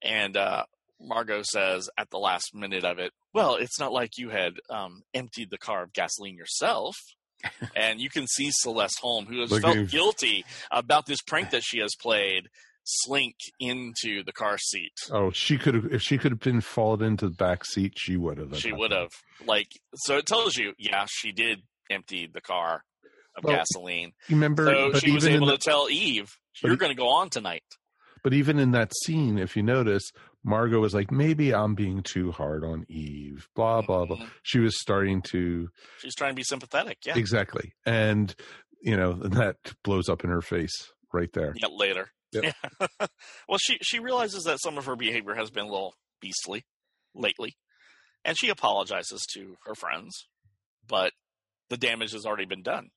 and uh, Margot says at the last minute of it, "Well, it's not like you had um, emptied the car of gasoline yourself." and you can see Celeste Holm, who has felt guilty about this prank that she has played, slink into the car seat. Oh, she could have if she could have been followed into the back seat, she would have. She would have. Like, so it tells you, yeah, she did empty the car of Well, gasoline. you remember- So she was able the- to tell Eve, "You're going to go on tonight." But even in that scene, if you notice, Margot was like, maybe I'm being too hard on Eve, blah, blah, blah. Mm-hmm. She was starting to, She's trying to be sympathetic. Yeah. exactly. And, you know, that blows up in her face right there. Yeah, later. Yep. Yeah. well, she she realizes that some of her behavior has been a little beastly lately, and she apologizes to her friends, but the damage has already been done.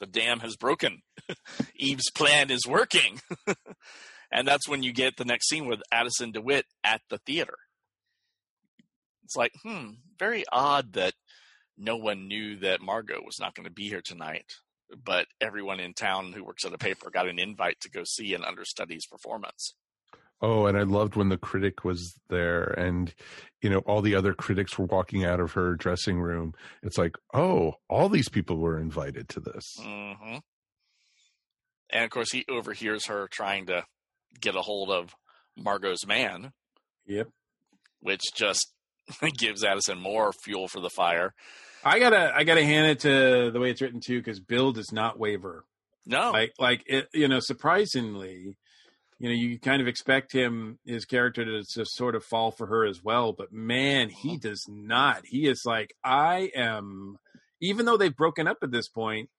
The dam has broken. Eve's plan is working, and that's when you get the next scene with Addison DeWitt at the theater. It's like, hmm, very odd that no one knew that Margot was not going to be here tonight but everyone in town who works at a paper got an invite to go see an understudy's performance. Oh, and I loved when the critic was there and, you know, all the other critics were walking out of her dressing room. It's like, oh, all these people were invited to this. hmm And of course, he overhears her trying to get a hold of Margot's man. Yep. Which just gives Addison more fuel for the fire. I gotta I gotta hand it to the way it's written too, because Bill does not waver. No, like like it, you know, surprisingly, you know, you kind of expect him his character to just sort of fall for her as well, but man, he does not. He is like, I am, even though they've broken up at this point,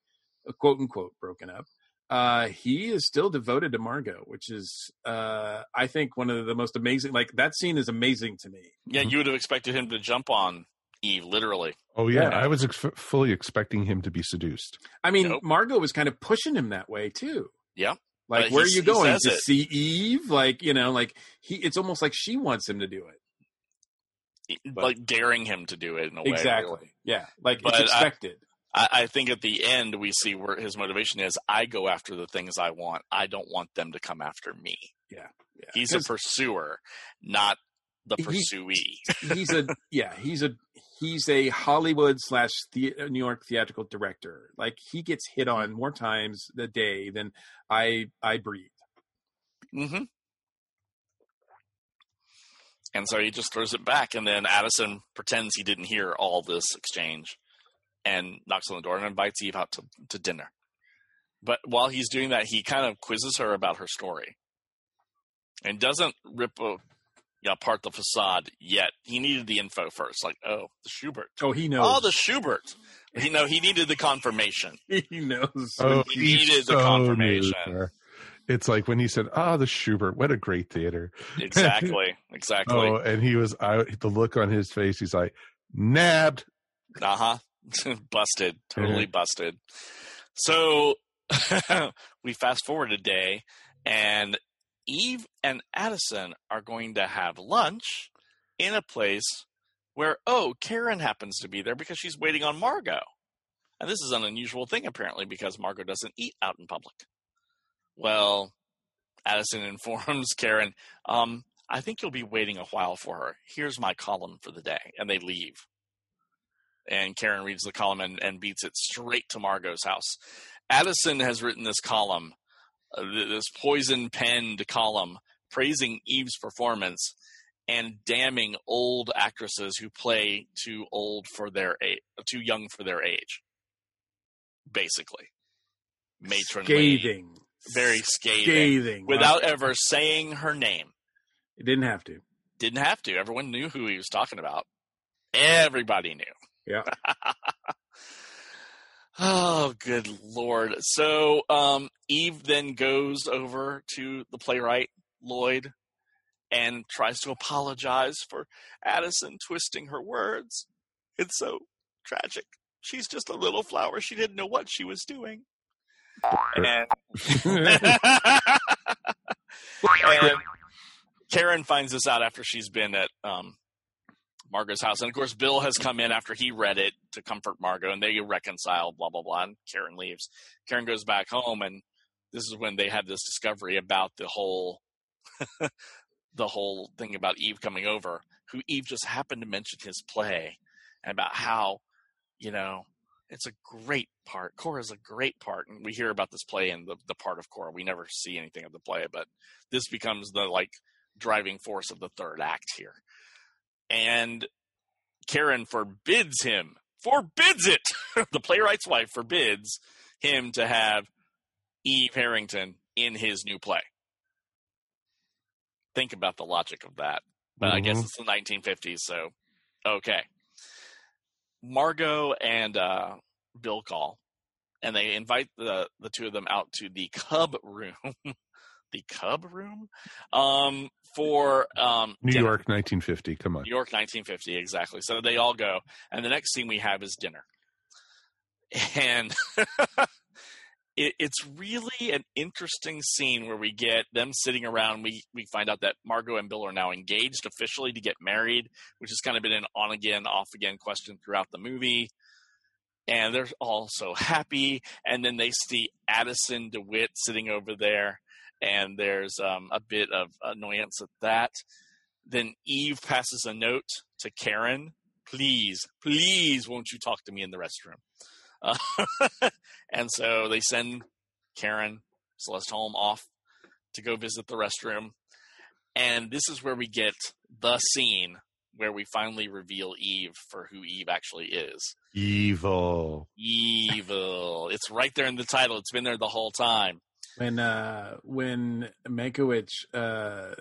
uh, quote unquote broken up. Uh, he is still devoted to Margot, which is, uh, I think one of the most amazing. Like that scene is amazing to me. Yeah, you would have expected him to jump on Eve, literally. Oh, yeah. Yeah. I was ex- fully expecting him to be seduced. I mean, Margot was kind of pushing him that way too. Yeah. Like, But where are you going to it. see Eve? Like, you know, like he. It's almost like she wants him to do it. like daring him to do it in a way. Exactly. really. Yeah, like But it's expected. I, I think at the end we see where his motivation is. I go after the things I want. I don't want them to come after me. Yeah, yeah. He's a pursuer, not the pursuee. he's a yeah. He's a he's a Hollywood slash the, New York theatrical director. Like he gets hit on more times a day than I I breathe. hmm And so he just throws it back, and then Addison pretends he didn't hear all this exchange, and knocks on the door and invites Eve out to, to dinner. But while he's doing that, he kind of quizzes her about her story, and doesn't rip a, you know, apart the facade yet. He needed the info first, like, oh, the Shubert. Oh, he knows. Oh, the Shubert. You know, he needed the confirmation. he knows. Oh, he he needed the confirmation. knew. It's like when he said, "Ah, the Shubert, what a great theater." Exactly. Exactly. oh, and he was I, The look on his face, he's like, "Nabbed." Uh huh. busted. Totally busted. So we fast forward a day, and Eve and Addison are going to have lunch in a place where, oh, Karen happens to be there because she's waiting on Margot. And this is an unusual thing, apparently, because Margot doesn't eat out in public. Well, Addison informs Karen, um, I think you'll be waiting a while for her. Here's my column for the day. And they leave and Karen reads the column and, and beats it straight to Margot's house. Addison has written this column, uh, this poison penned column, praising Eve's performance and damning old actresses who play too old for their age, too young for their age. Basically, matronly, Scathing. very scathing, Scathing. without ever saying her name. It didn't have to. Didn't have to. Everyone knew who he was talking about. Everybody knew. Yeah. Oh, good lord! So um, Eve then goes over to the playwright Lloyd and tries to apologize for Addison twisting her words. It's so tragic. She's just a little flower. She didn't know what she was doing. And, and Karen finds this out after she's been at um, Margot's house. And of course, Bill has come in after he read it to comfort Margot, and they reconcile, blah, blah, blah. And Karen leaves. Karen goes back home, and this is when they have this discovery about the whole. the whole thing about Eve coming over, who Eve just happened to mention his play, and about how, you know, it's a great part. Cora's a great part, and we hear about this play and the the part of Cora. We never see anything of the play, but this becomes the like driving force of the third act here. And Karen forbids him, forbids it. the playwright's wife forbids him to have Eve Harrington in his new play. Think about the logic of that. But I guess Mhm. it's the 1950s, so okay. Margot and uh, Bill call, and they invite the the two of them out to the Cub room, the Cub room, um, for um, New dinner. York, 1950. Come on. New York, 1950, exactly. So they all go, and the next scene we have is dinner, and it, it's really an interesting scene where we get them sitting around. We we find out that Margot and Bill are now engaged officially to get married, which has kind of been an on again, off again question throughout the movie. And they're all so happy, and then they see Addison DeWitt sitting over there, and there's um, a bit of annoyance at that. Then Eve passes a note to Karen. Please, please, won't you talk to me in the restroom? Uh, and so they send Karen, Celeste Holm, off to go visit the restroom. And this is where we get the scene where we finally reveal Eve for who Eve actually is. Evil. Evil. it's right there in the title. It's been there the whole time. When uh when Mankiewicz uh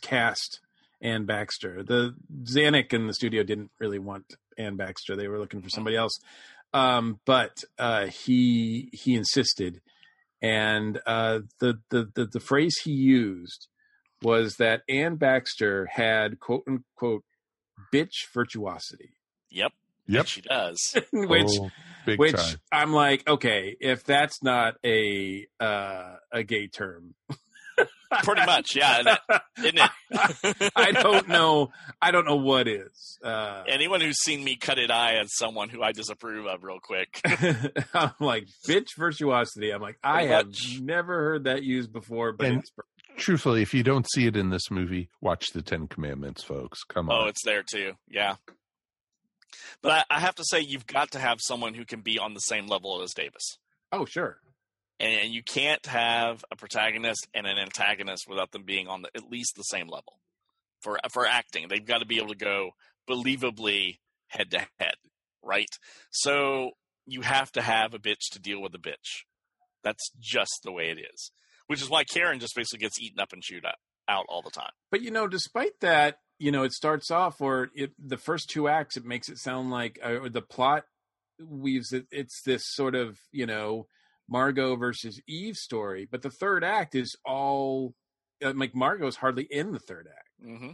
cast Anne Baxter, the Zanuck in the studio didn't really want Anne Baxter. They were looking for somebody else. Um, but uh, he he insisted, and uh, the, the the the phrase he used was that Anne Baxter had quote unquote bitch virtuosity. Yep. Yep. She does. which Oh, big which time. I'm like, okay, if that's not a uh, a gay term, Pretty much, yeah. Isn't it? I don't know. I don't know what is. Uh, Anyone who's seen me cut it eye as someone who I disapprove of real quick. I'm like bitch virtuosity. I'm like, I Pretty have much. never heard that used before, but And- it's Truthfully, if you don't see it in this movie, watch the Ten Commandments, folks. Come on. Oh, it's there too. Yeah. But I, I have to say, you've got to have someone who can be on the same level as Davis. oh sure. And, and you can't have a protagonist and an antagonist without them being on the, at least the same level for for acting. They've got to be able to go believably head to head, right? So you have to have a bitch to deal with a bitch. That's just the way it is. Which is why Karen just basically gets eaten up and chewed out, out all the time. But you know, despite that, you know, it starts off or it the first two acts, it makes it sound like uh, the plot weaves it. It's this sort of you know Margot versus Eve story, but the third act is all uh, like Margot's hardly in the third act. hmm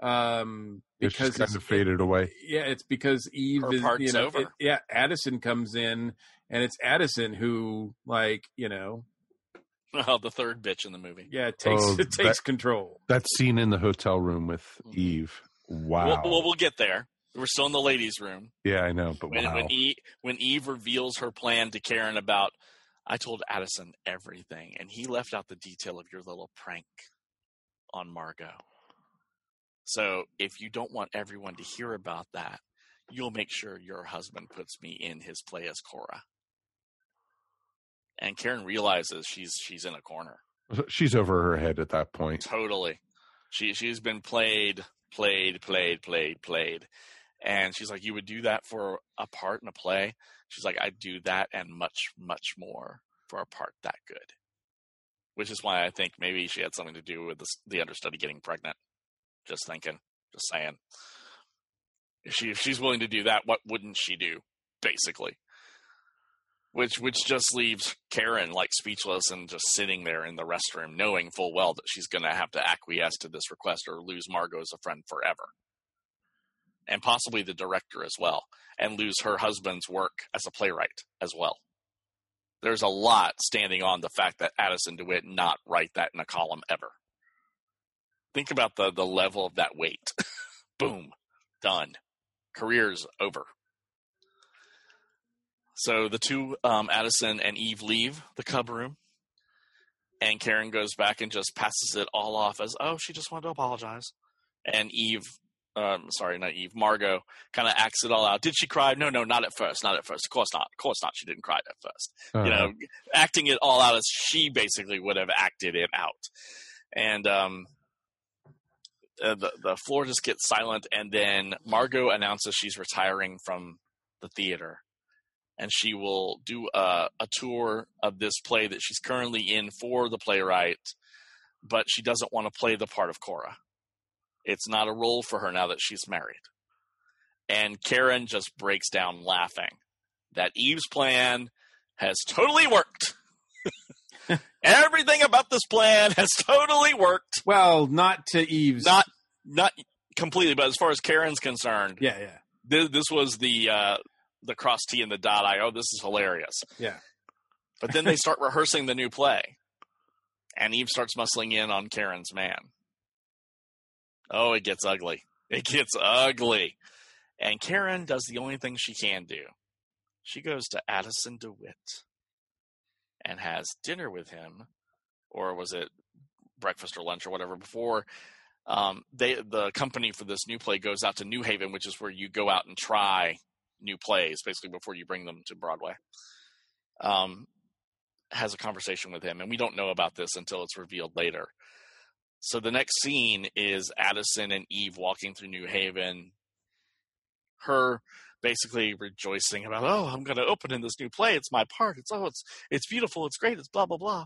It's Um, because just kind of faded away. yeah, it's because Eve Her is part's you know, over. it- yeah, Addison comes in, and it's Addison who like you know Oh, the third bitch in the movie. yeah it takes Oh, it takes that- control. That scene in the hotel room with Mhm. Eve. Wow. Well, well, we'll get there. We're still in the ladies' room. yeah, I know, but when wow. when, e, when Eve reveals her plan to Karen about, I told Addison everything, and he left out the detail of your little prank on Margot. So if you don't want everyone to hear about that, you'll make sure your husband puts me in his play as Cora. And Karen realizes she's she's in a corner. She's over her head at that point. Totally. She she's been played, played, played, played, played. And she's like, You would do that for a part in a play? She's like, I'd do that and much, much more for a part that good. Which is why I think maybe she had something to do with this, the understudy getting pregnant. Just thinking. Just saying. If she if she's willing to do that, what wouldn't she do? Basically. Which which just leaves Karen like speechless and just sitting there in the restroom, knowing full well that she's going to have to acquiesce to this request or lose Margot as a friend forever, and possibly the director as well, and lose her husband's work as a playwright as well. There's a lot standing on the fact that Addison DeWitt not write that in a column ever. Think about the the level of that weight. Boom, done. Career's over. So the two, um, Addison and Eve, leave the cub room, and Karen goes back and just passes it all off as, "Oh, she just wanted to apologize." And Eve, um, sorry, not Eve, Margot, kind of acts it all out. Did she cry? No, no, not at first, not at first. Of course not. Of course not. She didn't cry at 1st Uh-huh. You know, acting it all out as she basically would have acted it out, and um, uh, the the floor just gets silent, and then Margot announces she's retiring from the theater, and she will do a, a tour of this play that she's currently in for the playwright, but she doesn't want to play the part of Cora. It's not a role for her now that she's married, and Karen just breaks down laughing that Eve's plan has totally worked. Everything about this plan has totally worked. Well, not to Eve's. Not not completely, but as far as Karen's concerned, Yeah, yeah, this, this was the uh, the cross T and the dot I. Oh, this is hilarious. yeah. But then they start rehearsing the new play, and Eve starts muscling in on Karen's man. Oh, it gets ugly. It gets ugly. And Karen does the only thing she can do. She goes to Addison DeWitt and has dinner with him, or was it breakfast or lunch or whatever before um, they the company for this new play goes out to New Haven, which is where you go out and try new plays basically before you bring them to Broadway. Um, has a conversation with him, and we don't know about this until it's revealed later. So the next scene is Addison and Eve walking through New Haven. Her basically rejoicing about, oh, I'm going to open in this new play. It's my part. It's oh, it's it's beautiful. It's great. It's blah blah blah.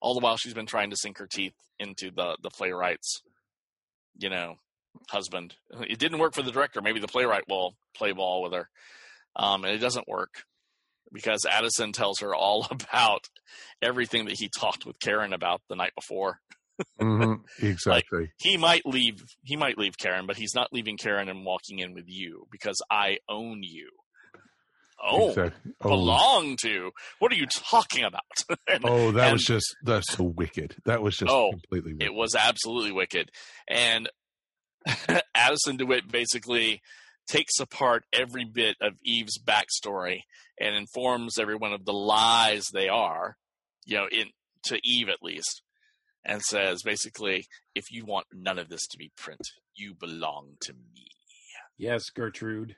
All the while she's been trying to sink her teeth into the the playwright's, you know, husband. It didn't work for the director. Maybe the playwright will play ball with her, um, and it doesn't work because Addison tells her all about everything that he talked with Karen about the night before. Mhm, exactly. He might leave. He might leave Karen, but he's not leaving Karen and walking in with you because I own you. Oh, Exactly. Oh. belong to? What are you talking about? And- oh, that and- was just that's so wicked. That was just Oh, completely wicked. It was absolutely wicked. And Addison DeWitt basically takes apart every bit of Eve's backstory and informs everyone of the lies they are, you know, in to Eve at least, and says basically, if you want none of this to be print, you belong to me. Yes, Gertrude.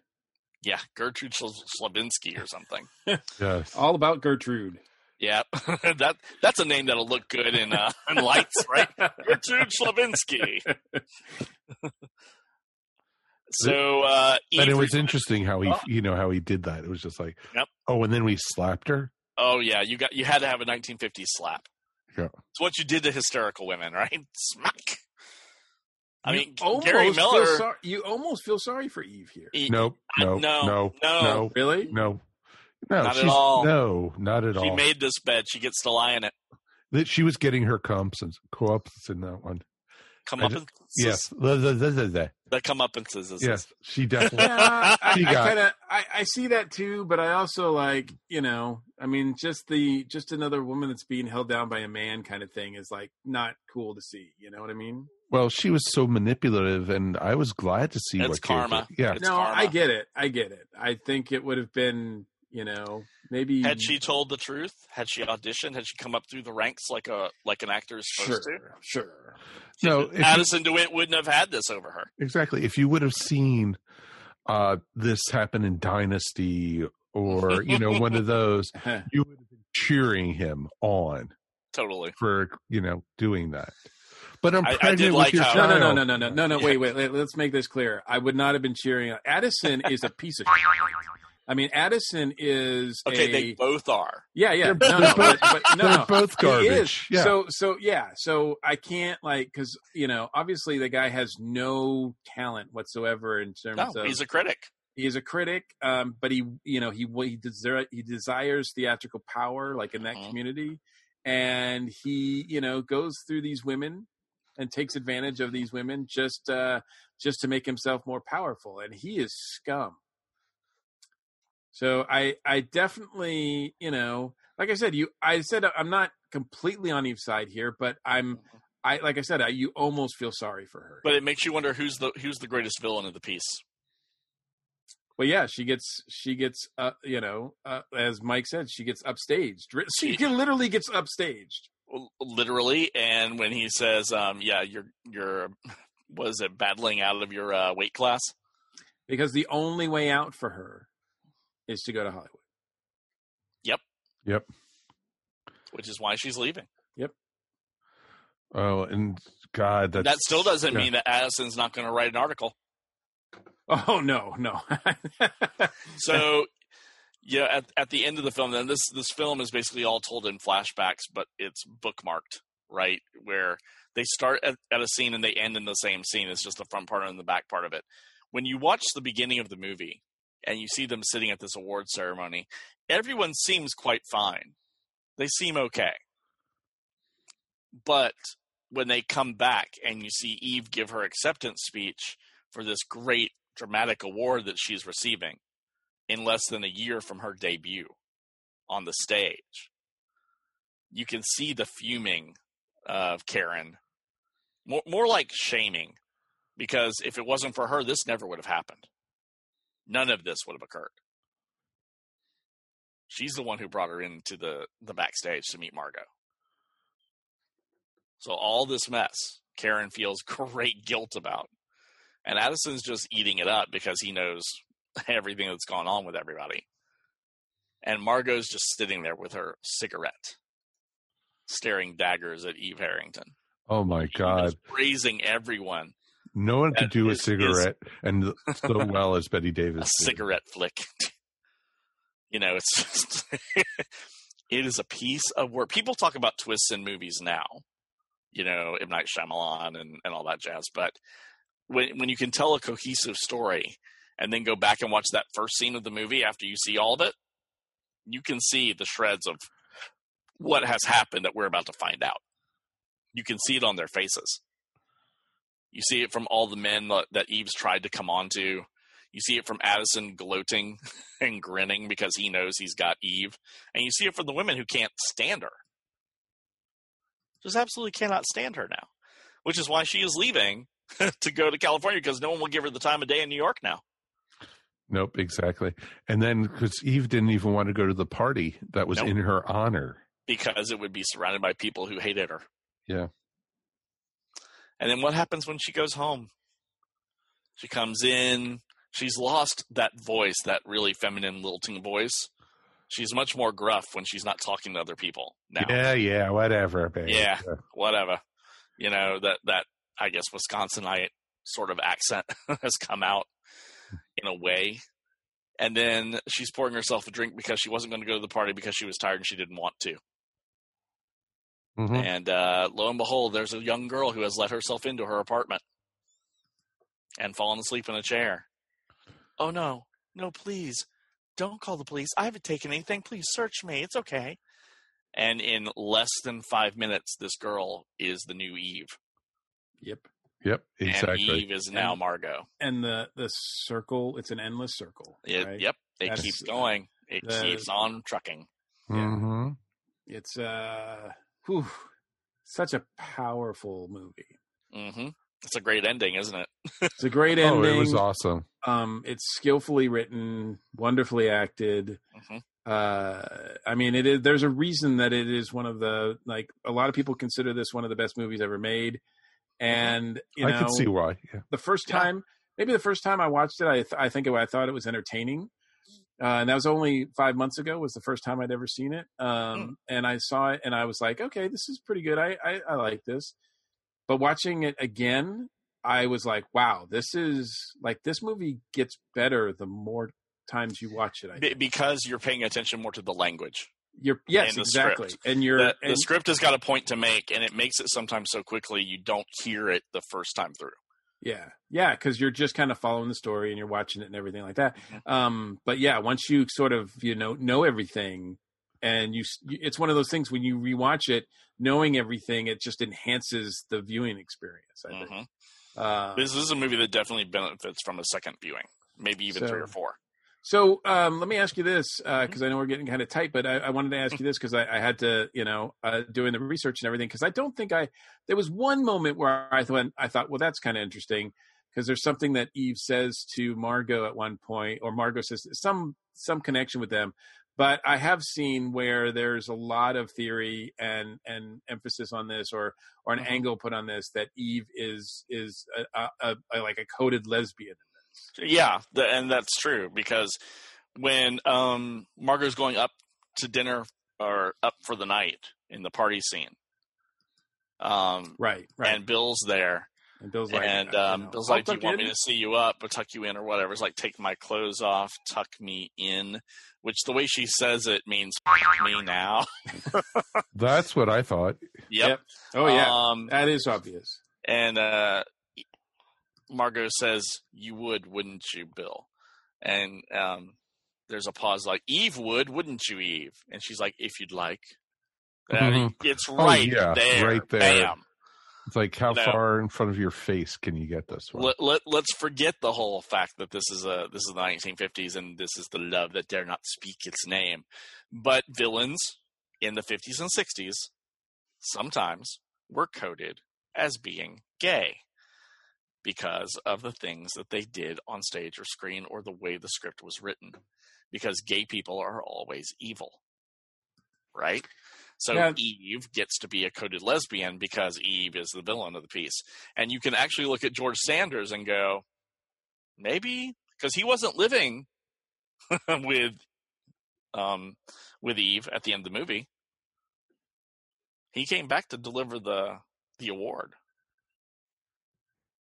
Yeah, Gertrude Sl- Slavinsky or something. yes. All about Gertrude. Yeah, that that's a name that'll look good in uh, in lights, right? Gertrude Slavinsky. so, uh, and it was interesting how he, Oh. you know, how he did that. It was just like, Yep. oh, and then we slapped her. Oh yeah, you got you had to have a 1950s slap. Yeah. It's what you did to hysterical women, right? Smack. I mean, almost Gary feel Miller. sor- you almost feel sorry for Eve here. he- Nope. I- No. no, No. no. No. Really? No. No. Not at all. No. Not at she all. She made this bed. She gets to lie in it. that she was getting her comps and co-ups in that one. Come up and Yes. The- the- the- the- the- that come up and says, Yes. She definitely. Yeah, I, She I got- kind of I, I see that too, but I also like you know I mean just the just another woman that's being held down by a man kind of thing is like not cool to see. You know what I mean? Well, she was so manipulative, and I was glad to see It's what gave her- karma. Yeah. It's no, karma. I get it. I get it. I think it would have been you know maybe Had she told the truth? Had she auditioned? Had she come up through the ranks like a like an actor is supposed to? sure sure No. if you- Addison DeWitt wouldn't have had this over her. exactly. If you would have seen uh, this happen in Dynasty or you know one of those, you would have been cheering him on Totally. for you know doing that. But I'm I- I did pregnant like with your how- no, child. no, no, no, no, no, no, no. Yeah. Wait, wait, wait. Let's make this clear. I would not have been cheering. Addison is a piece of. shit. I mean, Addison is Okay, a, they both are. Yeah, yeah. They're- no, they're no, but, both- but no, they're no. both garbage. Yeah. So, so yeah. So I can't like because you know obviously the guy has no talent whatsoever in terms No, of he's a critic. he is a critic, um, but he you know he he desire, he desires theatrical power like in that Mhm. community, and he you know goes through these women and takes advantage of these women just uh, just to make himself more powerful, and he is scum. So I I definitely you know like I said you I said I'm not completely on Eve's side here, but I'm I like I said I, you almost feel sorry for her. But it makes you wonder who's the who's the greatest villain of the piece. Well, yeah, she gets she gets uh, you know uh, as Mike said she gets upstaged. She literally gets upstaged. literally and when he says um yeah you're you're was it battling out of your uh, weight class because the only way out for her is to go to Hollywood. yep Yep. which is why she's leaving Yep. Oh, and God, that's, that still doesn't yeah. mean that addison's not going to write an article Oh no, no. so yeah at, at the end of the film then this this film is basically all told in flashbacks but it's bookmarked right where they start at, at a scene and they end in the same scene it's just the front part and the back part of it when you watch the beginning of the movie and you see them sitting at this award ceremony everyone seems quite fine they seem okay but when they come back and you see eve give her acceptance speech for this great dramatic award that she's receiving in less than a year from her debut on the stage. You can see the fuming of Karen, more, more like shaming, because if it wasn't for her, this never would have happened. None of this would have occurred. She's the one who brought her into the, the backstage to meet Margot. So all this mess, Karen feels great guilt about. And Addison's just eating it up because he knows everything that's gone on with everybody. And Margot's just sitting there with her cigarette, staring daggers at Eve Harrington, Oh my God. praising everyone. No one could do a is- is- cigarette and so well as Bette A Davis. did. cigarette flick. you know, it's just, it is a piece of work. People talk about twists in movies now, you know, M. Night Shyamalan and, and all that jazz. But when, when you can tell a cohesive story and then go back and watch that first scene of the movie after you see all of it, you can see the shreds of what has happened that we're about to find out. You can see it on their faces. You see it from all the men that, that Eve's tried to come on to. You see it from Addison gloating and grinning because he knows he's got Eve. And you see it from the women who can't stand her. Just absolutely cannot stand her now. Which is why she is leaving to go to California because no one will give her the time of day in New York now. Nope, exactly. And then because Eve didn't even want to go to the party that was Nope. in her honor. because it would be surrounded by people who hated her. Yeah. And then what happens when she goes home? She comes in. She's lost that voice, that really feminine lilting voice. She's much more gruff when she's not talking to other people now. Yeah, yeah, whatever, babe. Yeah, whatever. You know that that I guess Wisconsinite sort of accent has come out in a way. And then she's pouring herself a drink because she wasn't going to go to the party because she was tired and she didn't want to. Mhm. And uh, lo and behold, there's a young girl who has let herself into her apartment and fallen asleep in a chair. Oh no, no, please, don't call the police. I haven't taken anything. Please search me. It's okay. And in less than five minutes, this girl is the new Eve. Yep. Yep, And exactly. Eve is now And- Margot. And the the circle, it's an endless circle. It, right? Yep, it That's- keeps going. It the- keeps on trucking. hmm It's uh, whew, such a powerful movie. hmm It's a great ending, isn't it? It's a great Oh, ending. it was awesome. Um, it's skillfully written, wonderfully acted. Mhm. Uh, I mean, it is. There's a reason that it is one of the like. A lot of people consider this one of the best movies ever made, and you I can see why. Yeah. the first Yeah. time, maybe the first time I watched it, I th- I think it, I thought it was entertaining. Uh, and that was only five months ago. Was the first time I'd ever seen it. Um, and I saw it, and I was like, okay, this is pretty good. I, I I like this. But watching it again, I was like, wow, this is like this movie gets better the more times you watch it. I Be- think. because you're paying attention more to the language. You're yes, and exactly, script. and you're The, the script has got a point to make, and it makes it sometimes so quickly you don't hear it the first time through. Yeah, yeah, because you're just kind of following the story and you're watching it and everything like that. Mm-hmm. Um, but yeah, once you sort of you know know everything, and you, it's one of those things when you rewatch it, knowing everything, it just enhances the viewing experience. I think. Mhm. Uh, This is a movie that definitely benefits from a second viewing, maybe even three or four. So um, let me ask you this, because I know we're getting kind of tight, but I, I wanted to ask you this because I, I had to, you know, uh, doing the research and everything, because I don't think I. There was one moment where I thought, I thought, well, that's kind of interesting, because there's something that Eve says to Margot at one point, or Margot says some some connection with them. But I have seen where there's a lot of theory and and emphasis on this, or or an angle put on this that Eve is is a, a, a, a like a coded lesbian. Yeah, the, and that's true because when um, Margot's going up to dinner or up for the night in the party scene, um, right, right, and Bill's there, and Bill's like, and you um, Bill's like, "Do you want in." me to see you up or tuck you in or whatever?" It's like, "Take my clothes off, tuck me in," which the way she says it means me now. That's what I thought. Yep. Oh yeah, Um, that is obvious. And uh, Margot says, "You would, wouldn't you, Bill?" And um, there's a pause, like Eve would, wouldn't you, Eve? And she's like, "If you'd like." Mhm. it's Oh, right yeah, there, right there. Bam. It's like how No. far in front of your face can you get this one? Let, let, let's forget the whole fact that this is a this is the 1950s and this is the love that dare not speak its name. But villains in the 50s and 60s sometimes were coded as being gay because of the things that they did on stage or screen or the way the script was written. Because gay people are always evil, right? So Yeah. Eve gets to be a coded lesbian because Eve is the villain of the piece. And you can actually look at George Sanders and go, maybe because he wasn't living with um with Eve at the end of the movie. He came back to deliver the the award.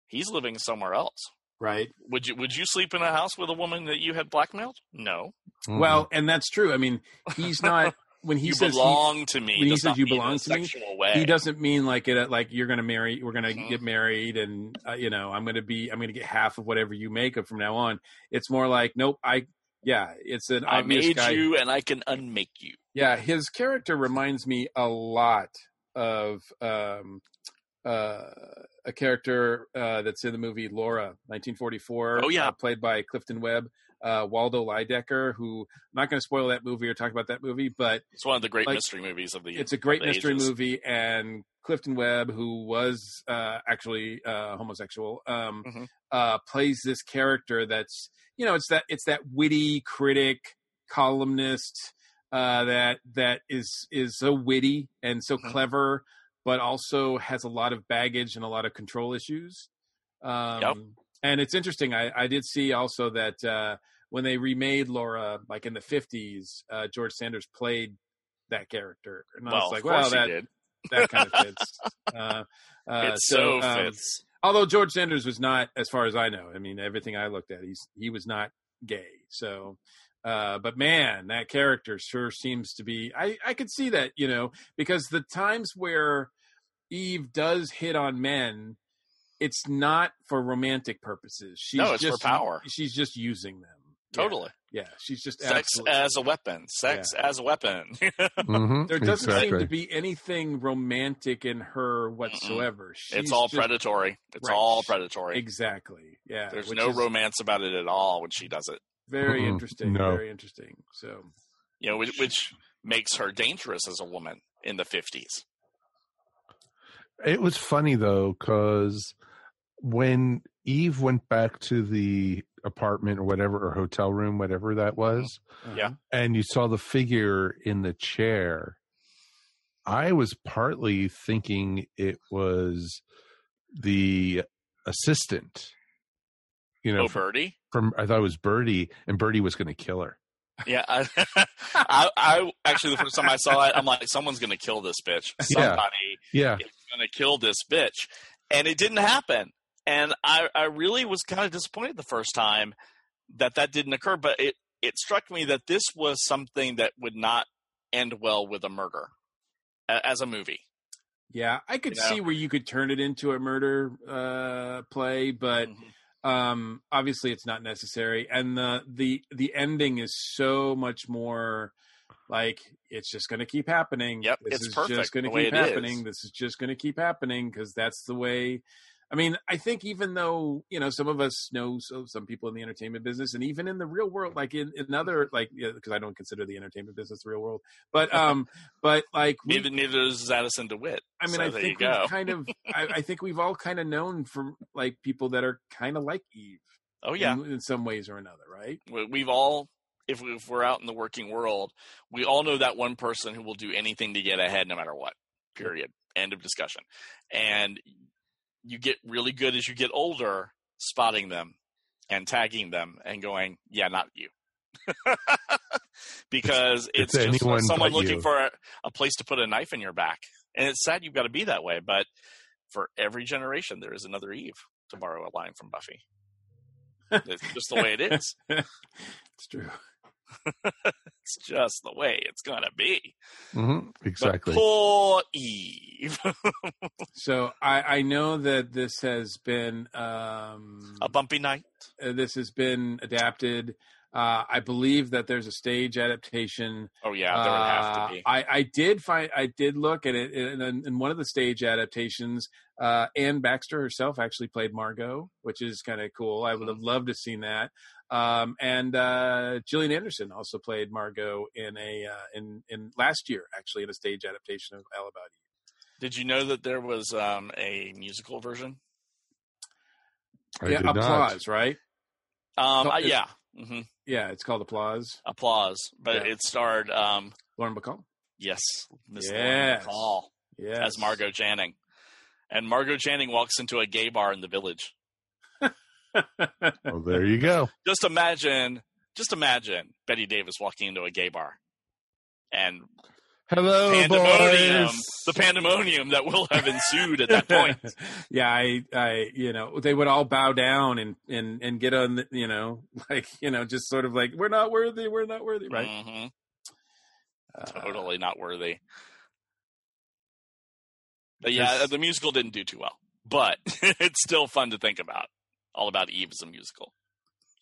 He's living somewhere else. Right. Would you would you sleep in a house with a woman that you had blackmailed? No. Well, and that's true. I mean, he's not when he You says he- belong to me When he says you belong to me, way. he doesn't mean like it. Like you're going to marry. We're going to Mhm. get married, and uh, you know, I'm going to be. I'm going to get half of whatever you make from now on. It's more like, nope. I yeah. It's an I made guy. you and I can unmake you. Yeah, his character reminds me a lot of um, uh, a character uh, that's in the movie Laura, 1944. Oh, yeah. uh, played by Clifton Webb, uh, Waldo Lydecker. Who I'm not going to spoil that movie or talk about that movie, but It's one of the great Like, mystery movies of the it's a great mystery ages. movie, and Clifton Webb, who was uh, actually uh, homosexual, um, Mhm. uh, plays this character that's you know it's that it's that witty critic columnist uh, that that is is so witty and so Mhm. clever, but also has a lot of baggage and a lot of control issues. Um, Yep. And it's interesting. I, I did see also that uh, when they remade Laura, like in the fifties, uh, George Sanders played that character, and I was like, "Well, that that kind of fits." uh, uh, it so, um, fits. although George Sanders was not, as far as I know, I mean, everything I looked at, he's he was not gay. So, uh, but man, that character sure seems to be. I I could see that, you know, because the times where Eve does hit on men, it's not for romantic purposes. She's No, it's for just, power. She's just using them. Totally. Yeah, she's just Sex as a weapon. Sex as a weapon. Mhm, There doesn't seem to be anything romantic in her whatsoever. it's all just- predatory. It's Right. all predatory. Exactly. Yeah. There's which no is romance about it at all when she does it. Very Mm-mm. interesting. No. Very interesting. So You know, which, which makes her dangerous as a woman in the 50s. It was funny though, because when Eve went back to the apartment or whatever, or hotel room, whatever that mm-hmm. was, Yeah. and you saw the figure in the chair, I was partly thinking it was the assistant. You know, Oh, from, Birdie? from I thought it was Birdie, and Birdie was going to kill her. Yeah, I, I, I actually the first time I saw it, I'm like, someone's gonna kill this bitch. Yeah. Somebody Yeah, is gonna kill this bitch, and it didn't happen. And I, I really was kind of disappointed the first time that that didn't occur. But it, it struck me that this was something that would not end well with a murder as a movie. Yeah, I could You know? see where you could turn it into a murder uh, play, but Mm-hmm. um, obviously it's not necessary. And the the the ending is so much more like it's just going to keep happening. Yep, this it's is perfect just going to keep it is. happening. This is just going to keep happening because that's the way. I mean, I think even though you know some of us know so some people in the entertainment business, and even in the real world, like in, another like because I don't consider the entertainment business the real world, but um, but like we, Neither, neither is Addison DeWitt. I mean, So I think we've kind of, I, I think we've all kind of known from like people that are kind of like Eve. Oh, yeah. in, in some ways or another, right? We've all, if, we, if we're out in the working world, we all know that one person who will do anything to get ahead no matter what. Period. End of discussion. And you get really good as you get older, spotting them and tagging them and going, yeah, not you. because it's, It's just someone looking you. for a, a place to put a knife in your back. And it's sad you've got to be that way, but for every generation, there is another Eve, to borrow a line from Buffy. it's just the way it is. it's true. It's just the way it's gonna be. hmm Exactly. But poor Eve. So I, I know that this has been um, a bumpy night. Uh, this has been adapted. Uh, I believe that there's a stage adaptation. Oh yeah, there would have to Uh, be. I, I did find I did look at it in, in, in one of the stage adaptations. Uh, Anne Baxter herself actually played Margot, which is kind of cool. I would Mm-hmm. have loved to have seen that. Um, and uh, Gillian Anderson also played Margot in a uh, in in last year actually in a stage adaptation of All About Eve. Did you know that there was um, a musical version? I yeah, did not. applause, right? Um, No, uh, yeah, hmm Yeah, it's called Applause. applause, but Yeah. it starred um, Lauren Bacall. yes, Miss Yes. Lauren Bacall Yes. as Margot Channing, and Margot Channing walks into a gay bar in the village. Well, there you go. Just imagine, just imagine Bette Davis walking into a gay bar, and Hello, pandemonium, boys. the pandemonium that will have ensued at that point. yeah, I, I, you know, they would all bow down and and and get on, the, you know, like you know, just sort of like we're not worthy, we're not worthy, right? hmm Uh, totally not worthy. But yeah, This- the musical didn't do too well, but it's still fun to think about. All about Eve as a musical.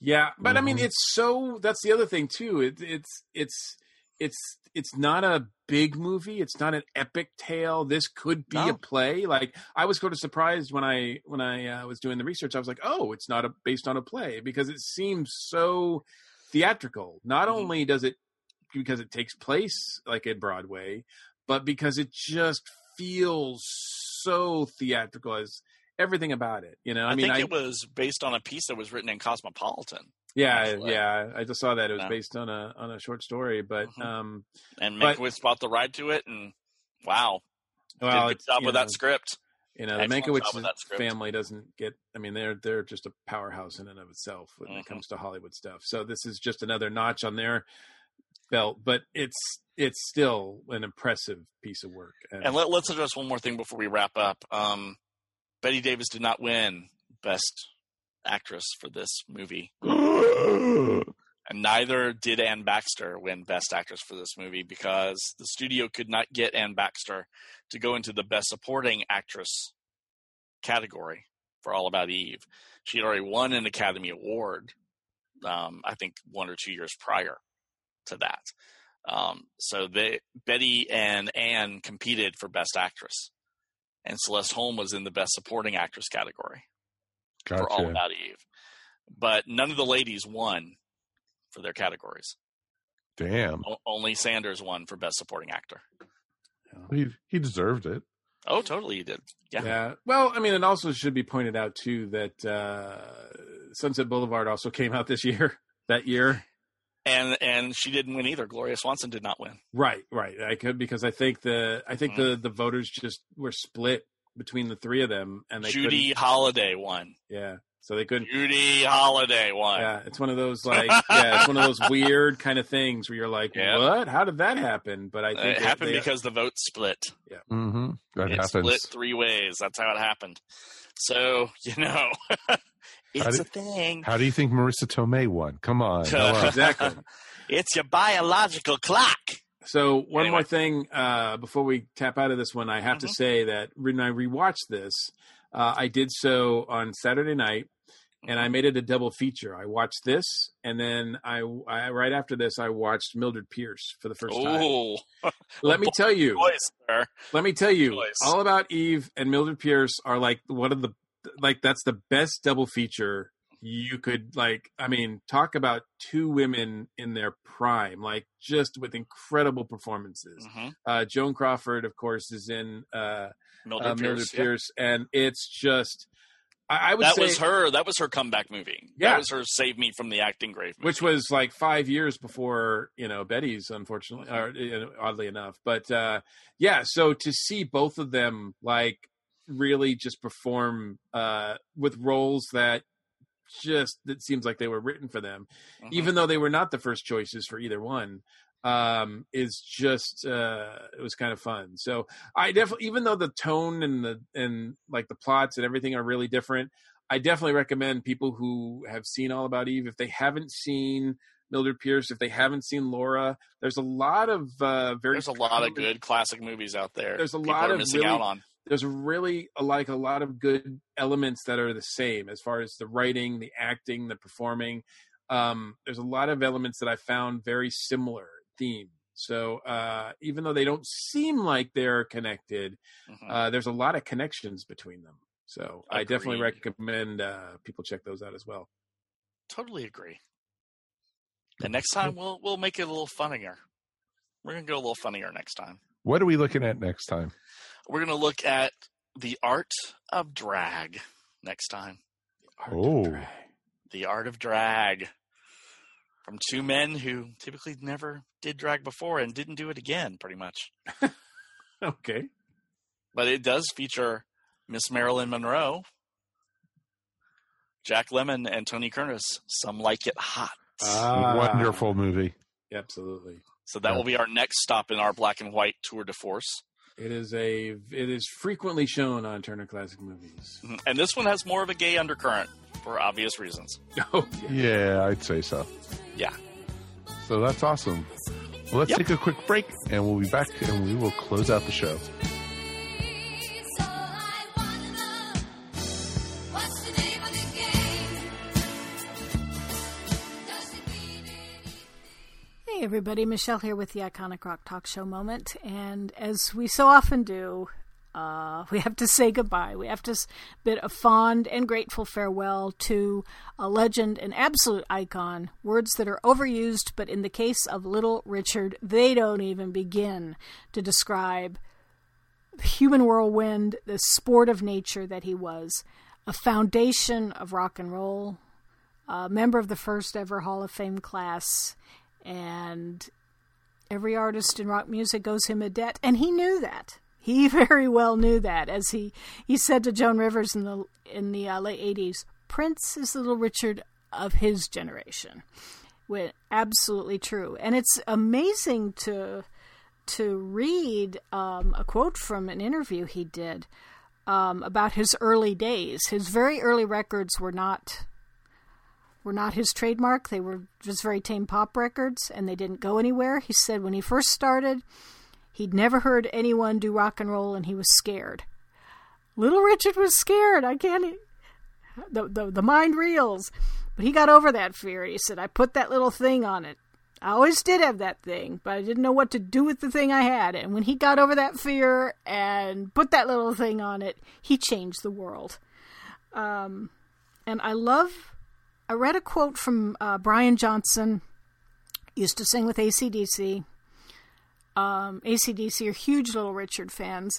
Yeah, but I mean, Mhm. it's so. That's the other thing too. It, it's it's it's it's not a big movie. It's not an epic tale. This could be a play. Like I was sort of surprised when I when I uh, was doing the research. I was like, oh, it's not a based on a play because it seems so theatrical. Not Mm-hmm. only does it because it takes place like at Broadway, but because it just feels so theatrical as everything about it. You know, I, I, mean, think I, it was based on a piece that was written in Cosmopolitan, yeah, yeah. I just saw that it was based on a on a short story, but Mhm. um, and Mankiewicz bought the ride to it, and wow, well, did a good job with know, that script. You know, the Mankiewicz family doesn't get. I mean, they're they're just a powerhouse in and of itself when it Mhm. comes to Hollywood stuff. So this is just another notch on their belt, but it's it's still an impressive piece of work. And let, let's address one more thing before we wrap up. Um, Bette Davis did not win Best Actress for this movie, and neither did Anne Baxter win Best Actress for this movie because the studio could not get Anne Baxter to go into the Best Supporting Actress category for All About Eve. She had already won an Academy Award, um, I think one or two years prior to that. Um, so they, Bette and Anne competed for Best Actress, and Celeste Holm was in the Best Supporting Actress category for All Gotcha. About Eve. But none of the ladies won for their categories. Damn. O- only Sanders won for Best Supporting Actor. He he deserved it. Oh, totally, he did. Yeah. Yeah. Well, I mean, it also should be pointed out too that uh, Sunset Boulevard also came out this year. That year. And and she didn't win either. Gloria Swanson did not win. Right, right. I could because I think the I think Mm-hmm. the the voters just were split between the three of them, and they Judy Holliday won. Yeah, so they couldn't. Judy Holliday won. Yeah, it's one of those like yeah, it's one of those weird kind of things where you're like, Yeah. what? How did that happen? But I think it happened they- because the vote split. Yeah. Mm-hmm. That it happens. split three ways. That's how it happened. So you know, it's do- a thing. How do you think Marisa Tomei won? Come on. hello. exactly. It's your biological clock. So one Anyway. more thing uh, before we tap out of this one, I have to Mhm. say that when I rewatched this, uh, I did so on Saturday night, and Mm-hmm. I made it a double feature. I watched this, and then I, I right after this, I watched Mildred Pierce for the first time. Oh, Let me tell you, choice let me tell you, Choice. all about Eve and Mildred Pierce are like one of the like that's the best double feature you could like. I mean, talk about two women in their prime, like just with incredible performances. Mhm. Uh, Joan Crawford, of course, is in uh, Mildred uh, Pierce. Mildred yeah. And it's just I, I would That say was her. That was her comeback movie. Yeah. That was her save me from the acting grave. Movie. which was like five years before you know Bette's, unfortunately, or you know, oddly enough. But uh, yeah, so to see both of them like really just perform uh, with roles that just it seems like they were written for them, Mhm. even though they were not the first choices for either one. Um, is just uh, it was kind of fun. So I definitely, even though the tone and the and like the plots and everything are really different, I definitely recommend people who have seen All About Eve if they haven't seen Mildred Pierce, if they haven't seen Laura. There's a lot of uh, very There's a lot of good classic movies out there. There's a People lot of missing really- out on. There's really uh, like a lot of good elements that are the same as far as the writing, the acting, the performing. Um, there's a lot of elements that I found very similar theme. So uh, even though they don't seem like they're connected, Mhm. uh, there's a lot of connections between them. So I definitely recommend uh, people check those out as well. Totally agree. And next time we'll we'll make it a little funnier. We're gonna go a little funnier next time. What are we looking at next time? We're gonna look at the art of drag next time. Art of Oh. drag. The art of drag. From two men who typically never did drag before and didn't do it again, pretty much. Okay. But it does feature Miss Marilyn Monroe, Jack Lemmon, and Tony Curtis. Some like it hot. Ah. Wonderful movie. Absolutely. So that Yeah. will be our next stop in our black and white tour de force. It is a it is frequently shown on Turner Classic Movies. Mhm. And this one has more of a gay undercurrent for obvious reasons. Oh yeah. Yeah, I'd say so. Yeah. So that's awesome. Well, let's Yep. take a quick break and we'll be back and we will close out the show. Hey everybody, Michelle here with the Iconic Rock Talk Show moment. And as we so often do, uh, we have to say goodbye. We have to bid a fond and grateful farewell to a legend, an absolute icon, words that are overused, but in the case of Little Richard, they don't even begin to describe the human whirlwind, the sport of nature that he was, a foundation of rock and roll, a member of the first ever Hall of Fame class, and every artist in rock music owes him a debt, and he knew that. He very well knew that, as he, he said to Joan Rivers in the in the uh, late '80s, "Prince is Little Richard of his generation." With absolutely true, and it's amazing to to read um, a quote from an interview he did um, about his early days. His very early records were not were not his trademark. They were just very tame pop records, and they didn't go anywhere. He said when he first started, he'd never heard anyone do rock and roll, and he was scared. Little Richard was scared. I can't. The the, the mind reels, but he got over that fear. He said, "I put that little thing on it. I always did have that thing, but I didn't know what to do with the thing I had. And when he got over that fear and put that little thing on it, he changed the world." Um, and I love. I read a quote from uh, Brian Johnson. Used to sing with ACDC. Um, ACDC are huge Little Richard fans.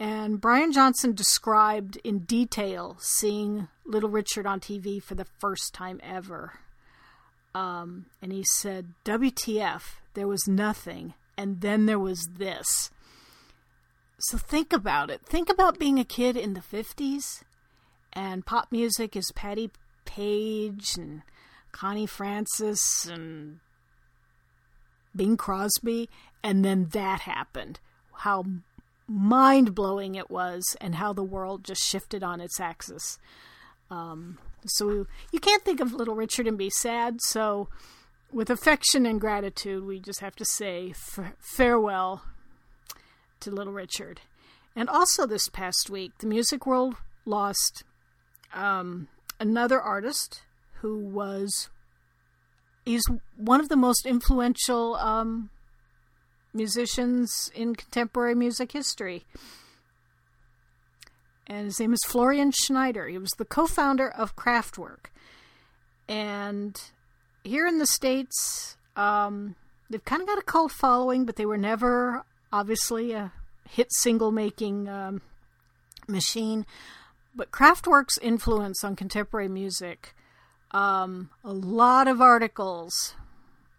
And Brian Johnson described in detail seeing Little Richard on TV for the first time ever. Um, and he said, WTF, there was nothing. And then there was this. So think about it. Think about being a kid in the 50s, and pop music is Patti Page and Connie Francis and Bing Crosby, and then that happened. How mind blowing it was, and how the world just shifted on its axis. Um, so you can't think of Little Richard and be sad. So with affection and gratitude, we just have to say f- farewell to Little Richard. And also, this past week, the music world lost um, another artist who was he's one of the most influential um, musicians in contemporary music history. And his name is Florian Schneider. He was the co founder of Kraftwerk. And here in the States, um, they've kind of got a cult following, but they were never, obviously, a hit single making um, machine. But Kraftwerk's influence on contemporary music, um, a lot of articles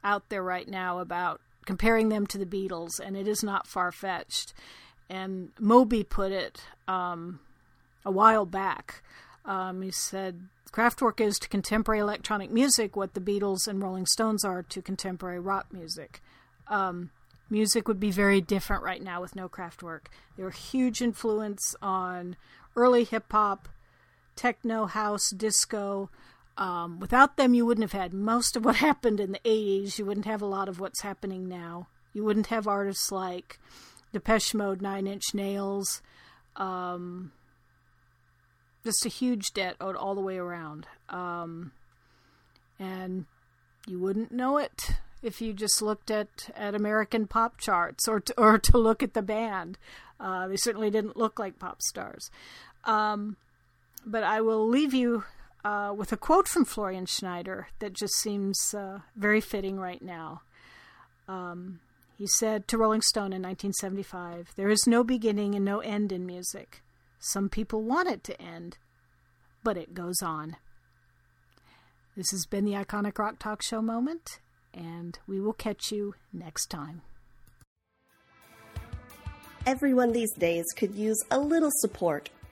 out there right now about comparing them to the Beatles, and it is not far fetched. And Moby put it um, a while back. Um, he said, Kraftwerk is to contemporary electronic music what the Beatles and Rolling Stones are to contemporary rock music. Um, music would be very different right now with no Kraftwerk. They were a huge influence on early hip hop, techno, house, disco. Um, without them, you wouldn't have had most of what happened in the 80s. You wouldn't have a lot of what's happening now. You wouldn't have artists like Depeche Mode, Nine Inch Nails. Um, just a huge debt owed all the way around. Um, and you wouldn't know it if you just looked at, at American pop charts or to, or to look at the band. Uh, they certainly didn't look like pop stars. Um, but I will leave you uh, with a quote from Florian Schneider that just seems uh, very fitting right now. Um, he said to Rolling Stone in 1975 There is no beginning and no end in music. Some people want it to end, but it goes on. This has been the Iconic Rock Talk Show moment, and we will catch you next time. Everyone these days could use a little support,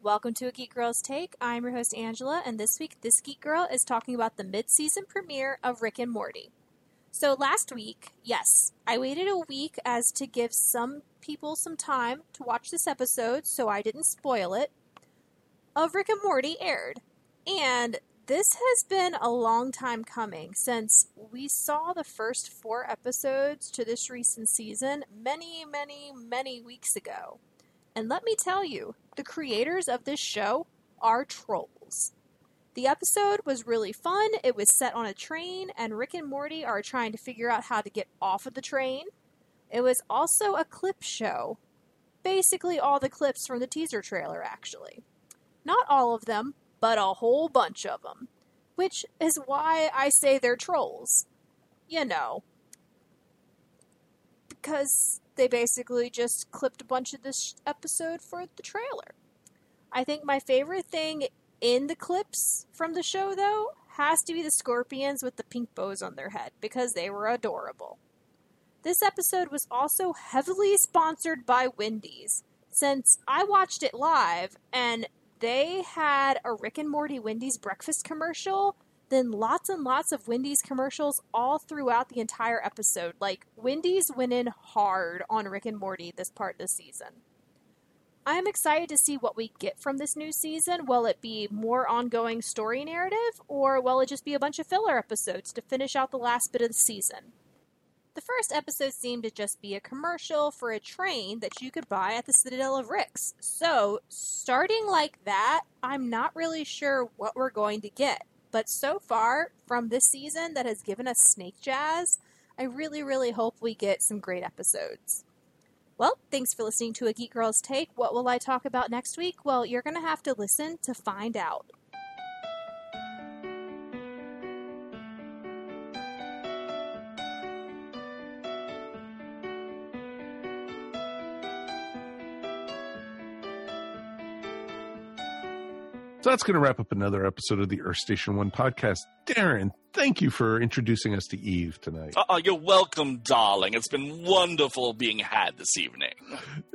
Welcome to A Geek Girl's Take. I'm your host, Angela, and this week, this Geek Girl is talking about the mid season premiere of Rick and Morty. So, last week, yes, I waited a week as to give some people some time to watch this episode so I didn't spoil it. Of Rick and Morty aired. And this has been a long time coming since we saw the first four episodes to this recent season many, many, many weeks ago. And let me tell you, the creators of this show are trolls. The episode was really fun. It was set on a train, and Rick and Morty are trying to figure out how to get off of the train. It was also a clip show. Basically, all the clips from the teaser trailer, actually. Not all of them, but a whole bunch of them. Which is why I say they're trolls. You know. Because they basically just clipped a bunch of this episode for the trailer. I think my favorite thing in the clips from the show, though, has to be the scorpions with the pink bows on their head because they were adorable. This episode was also heavily sponsored by Wendy's, since I watched it live and they had a Rick and Morty Wendy's breakfast commercial, then lots and lots of Wendy's commercials all throughout the entire episode. Like, Wendy's went in hard on Rick and Morty this part of the season. I am excited to see what we get from this new season. Will it be more ongoing story narrative, or will it just be a bunch of filler episodes to finish out the last bit of the season? The first episode seemed to just be a commercial for a train that you could buy at the Citadel of Ricks. So, starting like that, I'm not really sure what we're going to get. But so far, from this season that has given us Snake Jazz, I really, really hope we get some great episodes. Well, thanks for listening to A Geek Girl's Take. What will I talk about next week? Well, you're going to have to listen to find out. So that's going to wrap up another episode of the Earth Station One podcast. Darren, thank you for introducing us to Eve tonight. Uh, you're welcome, darling. It's been wonderful being had this evening.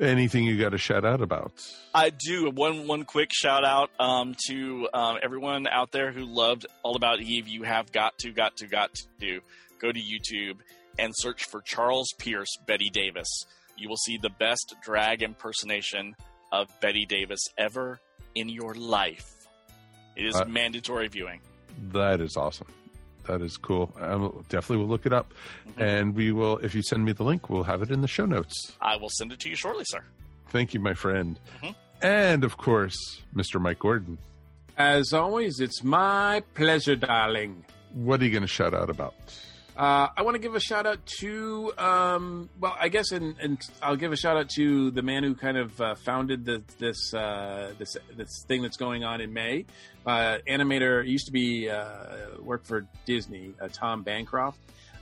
Anything you got to shout out about? I do one one quick shout out um, to um, everyone out there who loved All About Eve. You have got to, got to, got to go to YouTube and search for Charles Pierce Bette Davis. You will see the best drag impersonation of Bette Davis ever in your life. It is Uh, mandatory viewing. That is awesome. That is cool. I will, definitely will look it up, and we will. If you send me the link, we'll have it in the show notes. I will send it to you shortly, sir. Thank you, my friend, Mhm. and of course, Mr. Mike Gordon. As always, it's my pleasure, darling. What are you going to shout out about? Uh, I want to give a shout out to, um, well, I guess, and, I'll give a shout out to the man who kind of uh, founded the, this uh, this this thing that's going on in May. Uh, animator used to be uh, work for Disney, uh, Tom Bancroft.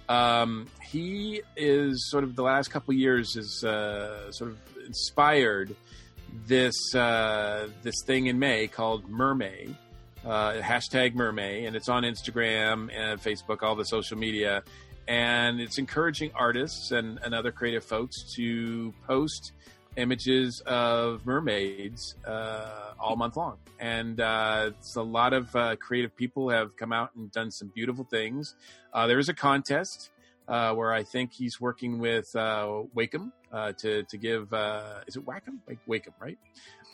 Um, he is sort of the last couple years uh, sort of inspired this this thing in May called MerMay uh, hashtag MerMay, and it's on Instagram and Facebook, all the social media. And it's encouraging artists and, and other creative folks to post images of mermaids uh, all month long. And uh, it's a lot of uh, creative people have come out and done some beautiful things. Uh, there is a contest uh, where I think he's working with uh, uh, to to give is it like Wacom right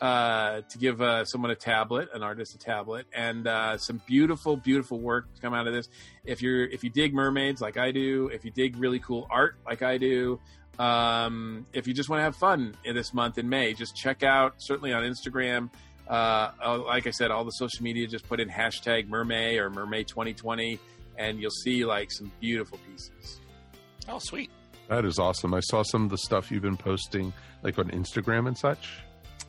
uh, to give uh, someone a tablet, an artist a tablet, and uh, some beautiful beautiful work to come out of this. If you're if you dig mermaids like I do, if you dig really cool art like I do. Um, if you just want to have fun in this month in May, just check out certainly on Instagram. Uh, uh, like I said, all the social media just put in hashtag MerMay or MerMay 2020, and you'll see like some beautiful pieces. Oh, sweet. That is awesome. I saw some of the stuff you've been posting, like on Instagram and such.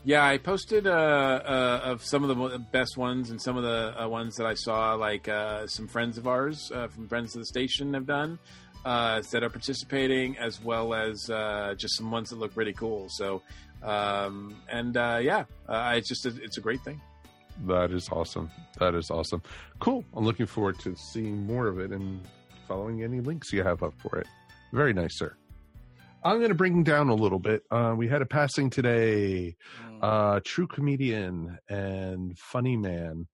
Yeah, I posted uh, uh, of some of the best ones and some of the uh, ones that I saw, like uh, some friends of ours uh, from Friends of the Station have done uh, that are participating, as well as just some ones that look really cool. So, um, and yeah, it's just a, it's a great thing. That is awesome. That is awesome. Cool. I'm looking forward to seeing more of it and following any links you have up for it. Very nice, sir. I'm going to bring down a little bit. Uh, we had a passing today, uh, true comedian and funny man.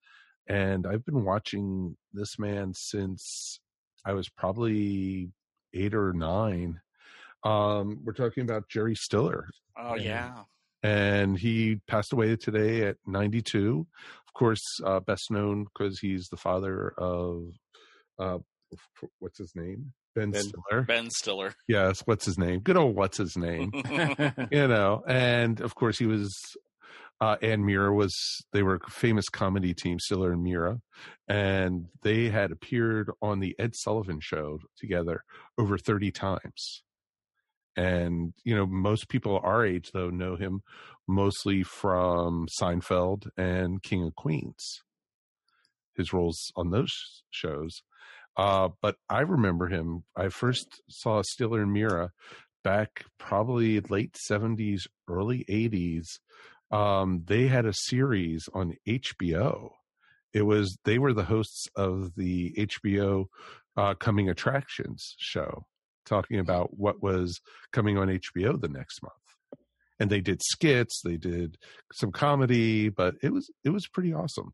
And I've been watching this man since I was probably eight or nine. Um, we're talking about Jerry Stiller. Oh, And- yeah. and he passed away today at 92 of course uh, best known because he's the father of uh, what's his name ben, Ben- stiller Ben Stiller. yes what's his name good old what's his name you know and of course he was uh, and Meara was they were a famous comedy team, Stiller and Meara, and they had appeared on the Ed Sullivan Show together over thirty times. And you know, most people our age though know him mostly from Seinfeld and King of Queens. His roles on those shows, uh, but I remember him. I first saw Stiller and Meara back probably late seventies, early eighties. Um, they had a series on HBO. It was they were the hosts of the HBO uh, Coming Attractions show, talking about what was coming on HBO the next month. And they did skits, they did some comedy, but it was it was pretty awesome.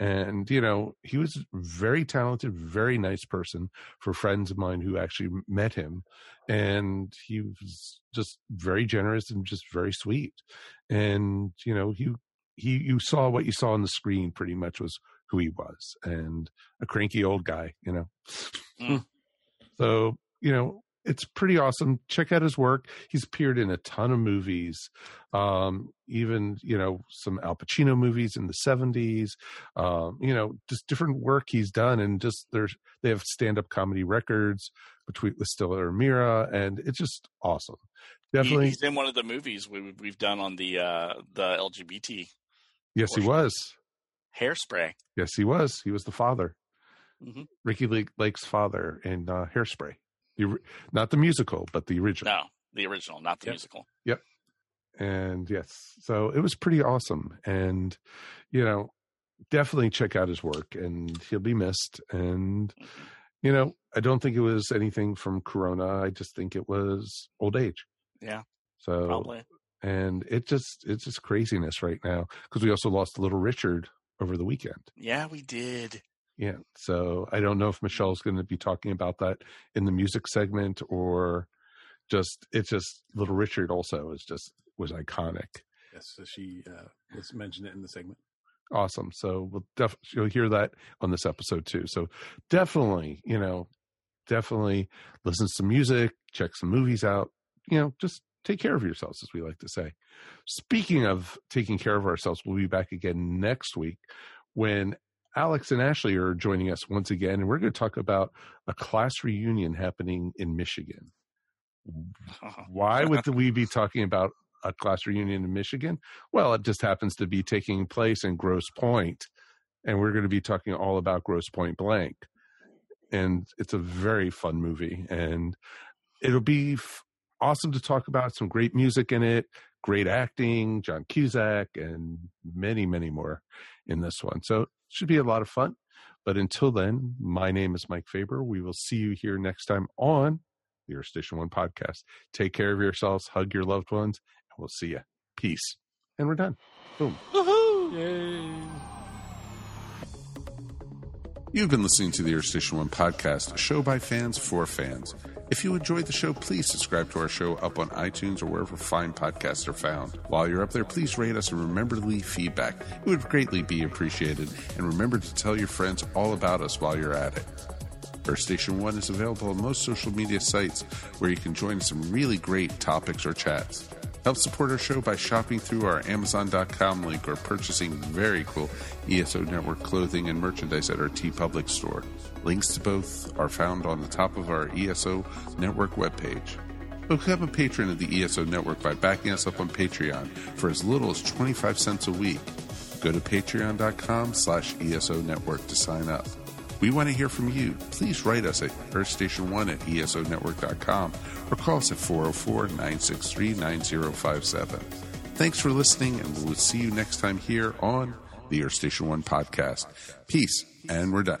And you know, he was very talented, very nice person for friends of mine who actually met him. And he was just very generous and just very sweet. And, you know, he he you saw what you saw on the screen pretty much was who he was and a cranky old guy, you know. Mm. So, you know, it's pretty awesome. Check out his work. He's appeared in a ton of movies, um, even you know some Al Pacino movies in the seventies. Um, you know, just different work he's done, and just there's they have stand up comedy records between with Stiller and Meara, and it's just awesome. Definitely, he's in one of the movies we, we've done on the uh, the LGBT yes, he was. hairspray. Yes, he was. He was the father, Mhm. Ricki Lake, Lake's father in uh, Hairspray. The, not the musical, but the original. No, the original, not the Yep. musical. Yep. And yes, so it was pretty awesome. And, you know, definitely check out his work, and he'll be missed. And mm-hmm. you know, I don't think it was anything from Corona. I just think it was old age. Yeah. So Probably. and it just it's just craziness right now because we also lost Little Richard over the weekend. Yeah, we did. Yeah. So I don't know if Michelle's going to be talking about that in the music segment or just it's just Little Richard also is just was iconic. Yes, so she uh, let's mention it in the segment. Awesome. So we'll def- you'll hear that on this episode too. So definitely, you know, definitely listen to some music, check some movies out. You know, just take care of yourselves, as we like to say. Speaking of taking care of ourselves, we'll be back again next week when Alex and Ashley are joining us once again, and we're going to talk about a class reunion happening in Michigan. Why would we be talking about a class reunion in Michigan? Well, it just happens to be taking place in Grosse Pointe, and we're going to be talking all about Grosse Pointe Blank. And it's a very fun movie, and it'll be f- awesome to talk about. Some great music in it, great acting, John Cusack, and many, many more in this one. So it should be a lot of fun. But until then, my name is Mike Faber. We will see you here next time on the Earth Station One podcast. Take care of yourselves, hug your loved ones, and we'll see you. Peace. And we're done. Boom. Yay. You've been listening to the Earth Station One podcast, a show by fans for fans. If you enjoyed the show, please subscribe to our show up on iTunes or wherever fine podcasts are found. While you're up there, please rate us and remember to leave feedback. It would greatly be appreciated. And remember to tell your friends all about us while you're at it. Earth Station One is available on most social media sites where you can join some really great topics or chats. Help support our show by shopping through our Amazon.com link or purchasing very cool ESO Network clothing and merchandise at our TeePublic store. Links to both are found on the top of our ESO Network webpage. Become a patron of the ESO Network by backing us up on Patreon for as little as 25 cents a week. Go to patreon.com slash ESO Network to sign up. We want to hear from you. Please write us at earthstation1 at esonetwork.com or call us at 404 963 9057. Thanks for listening, and we'll see you next time here on the Earth Station 1 podcast. Peace, and we're done.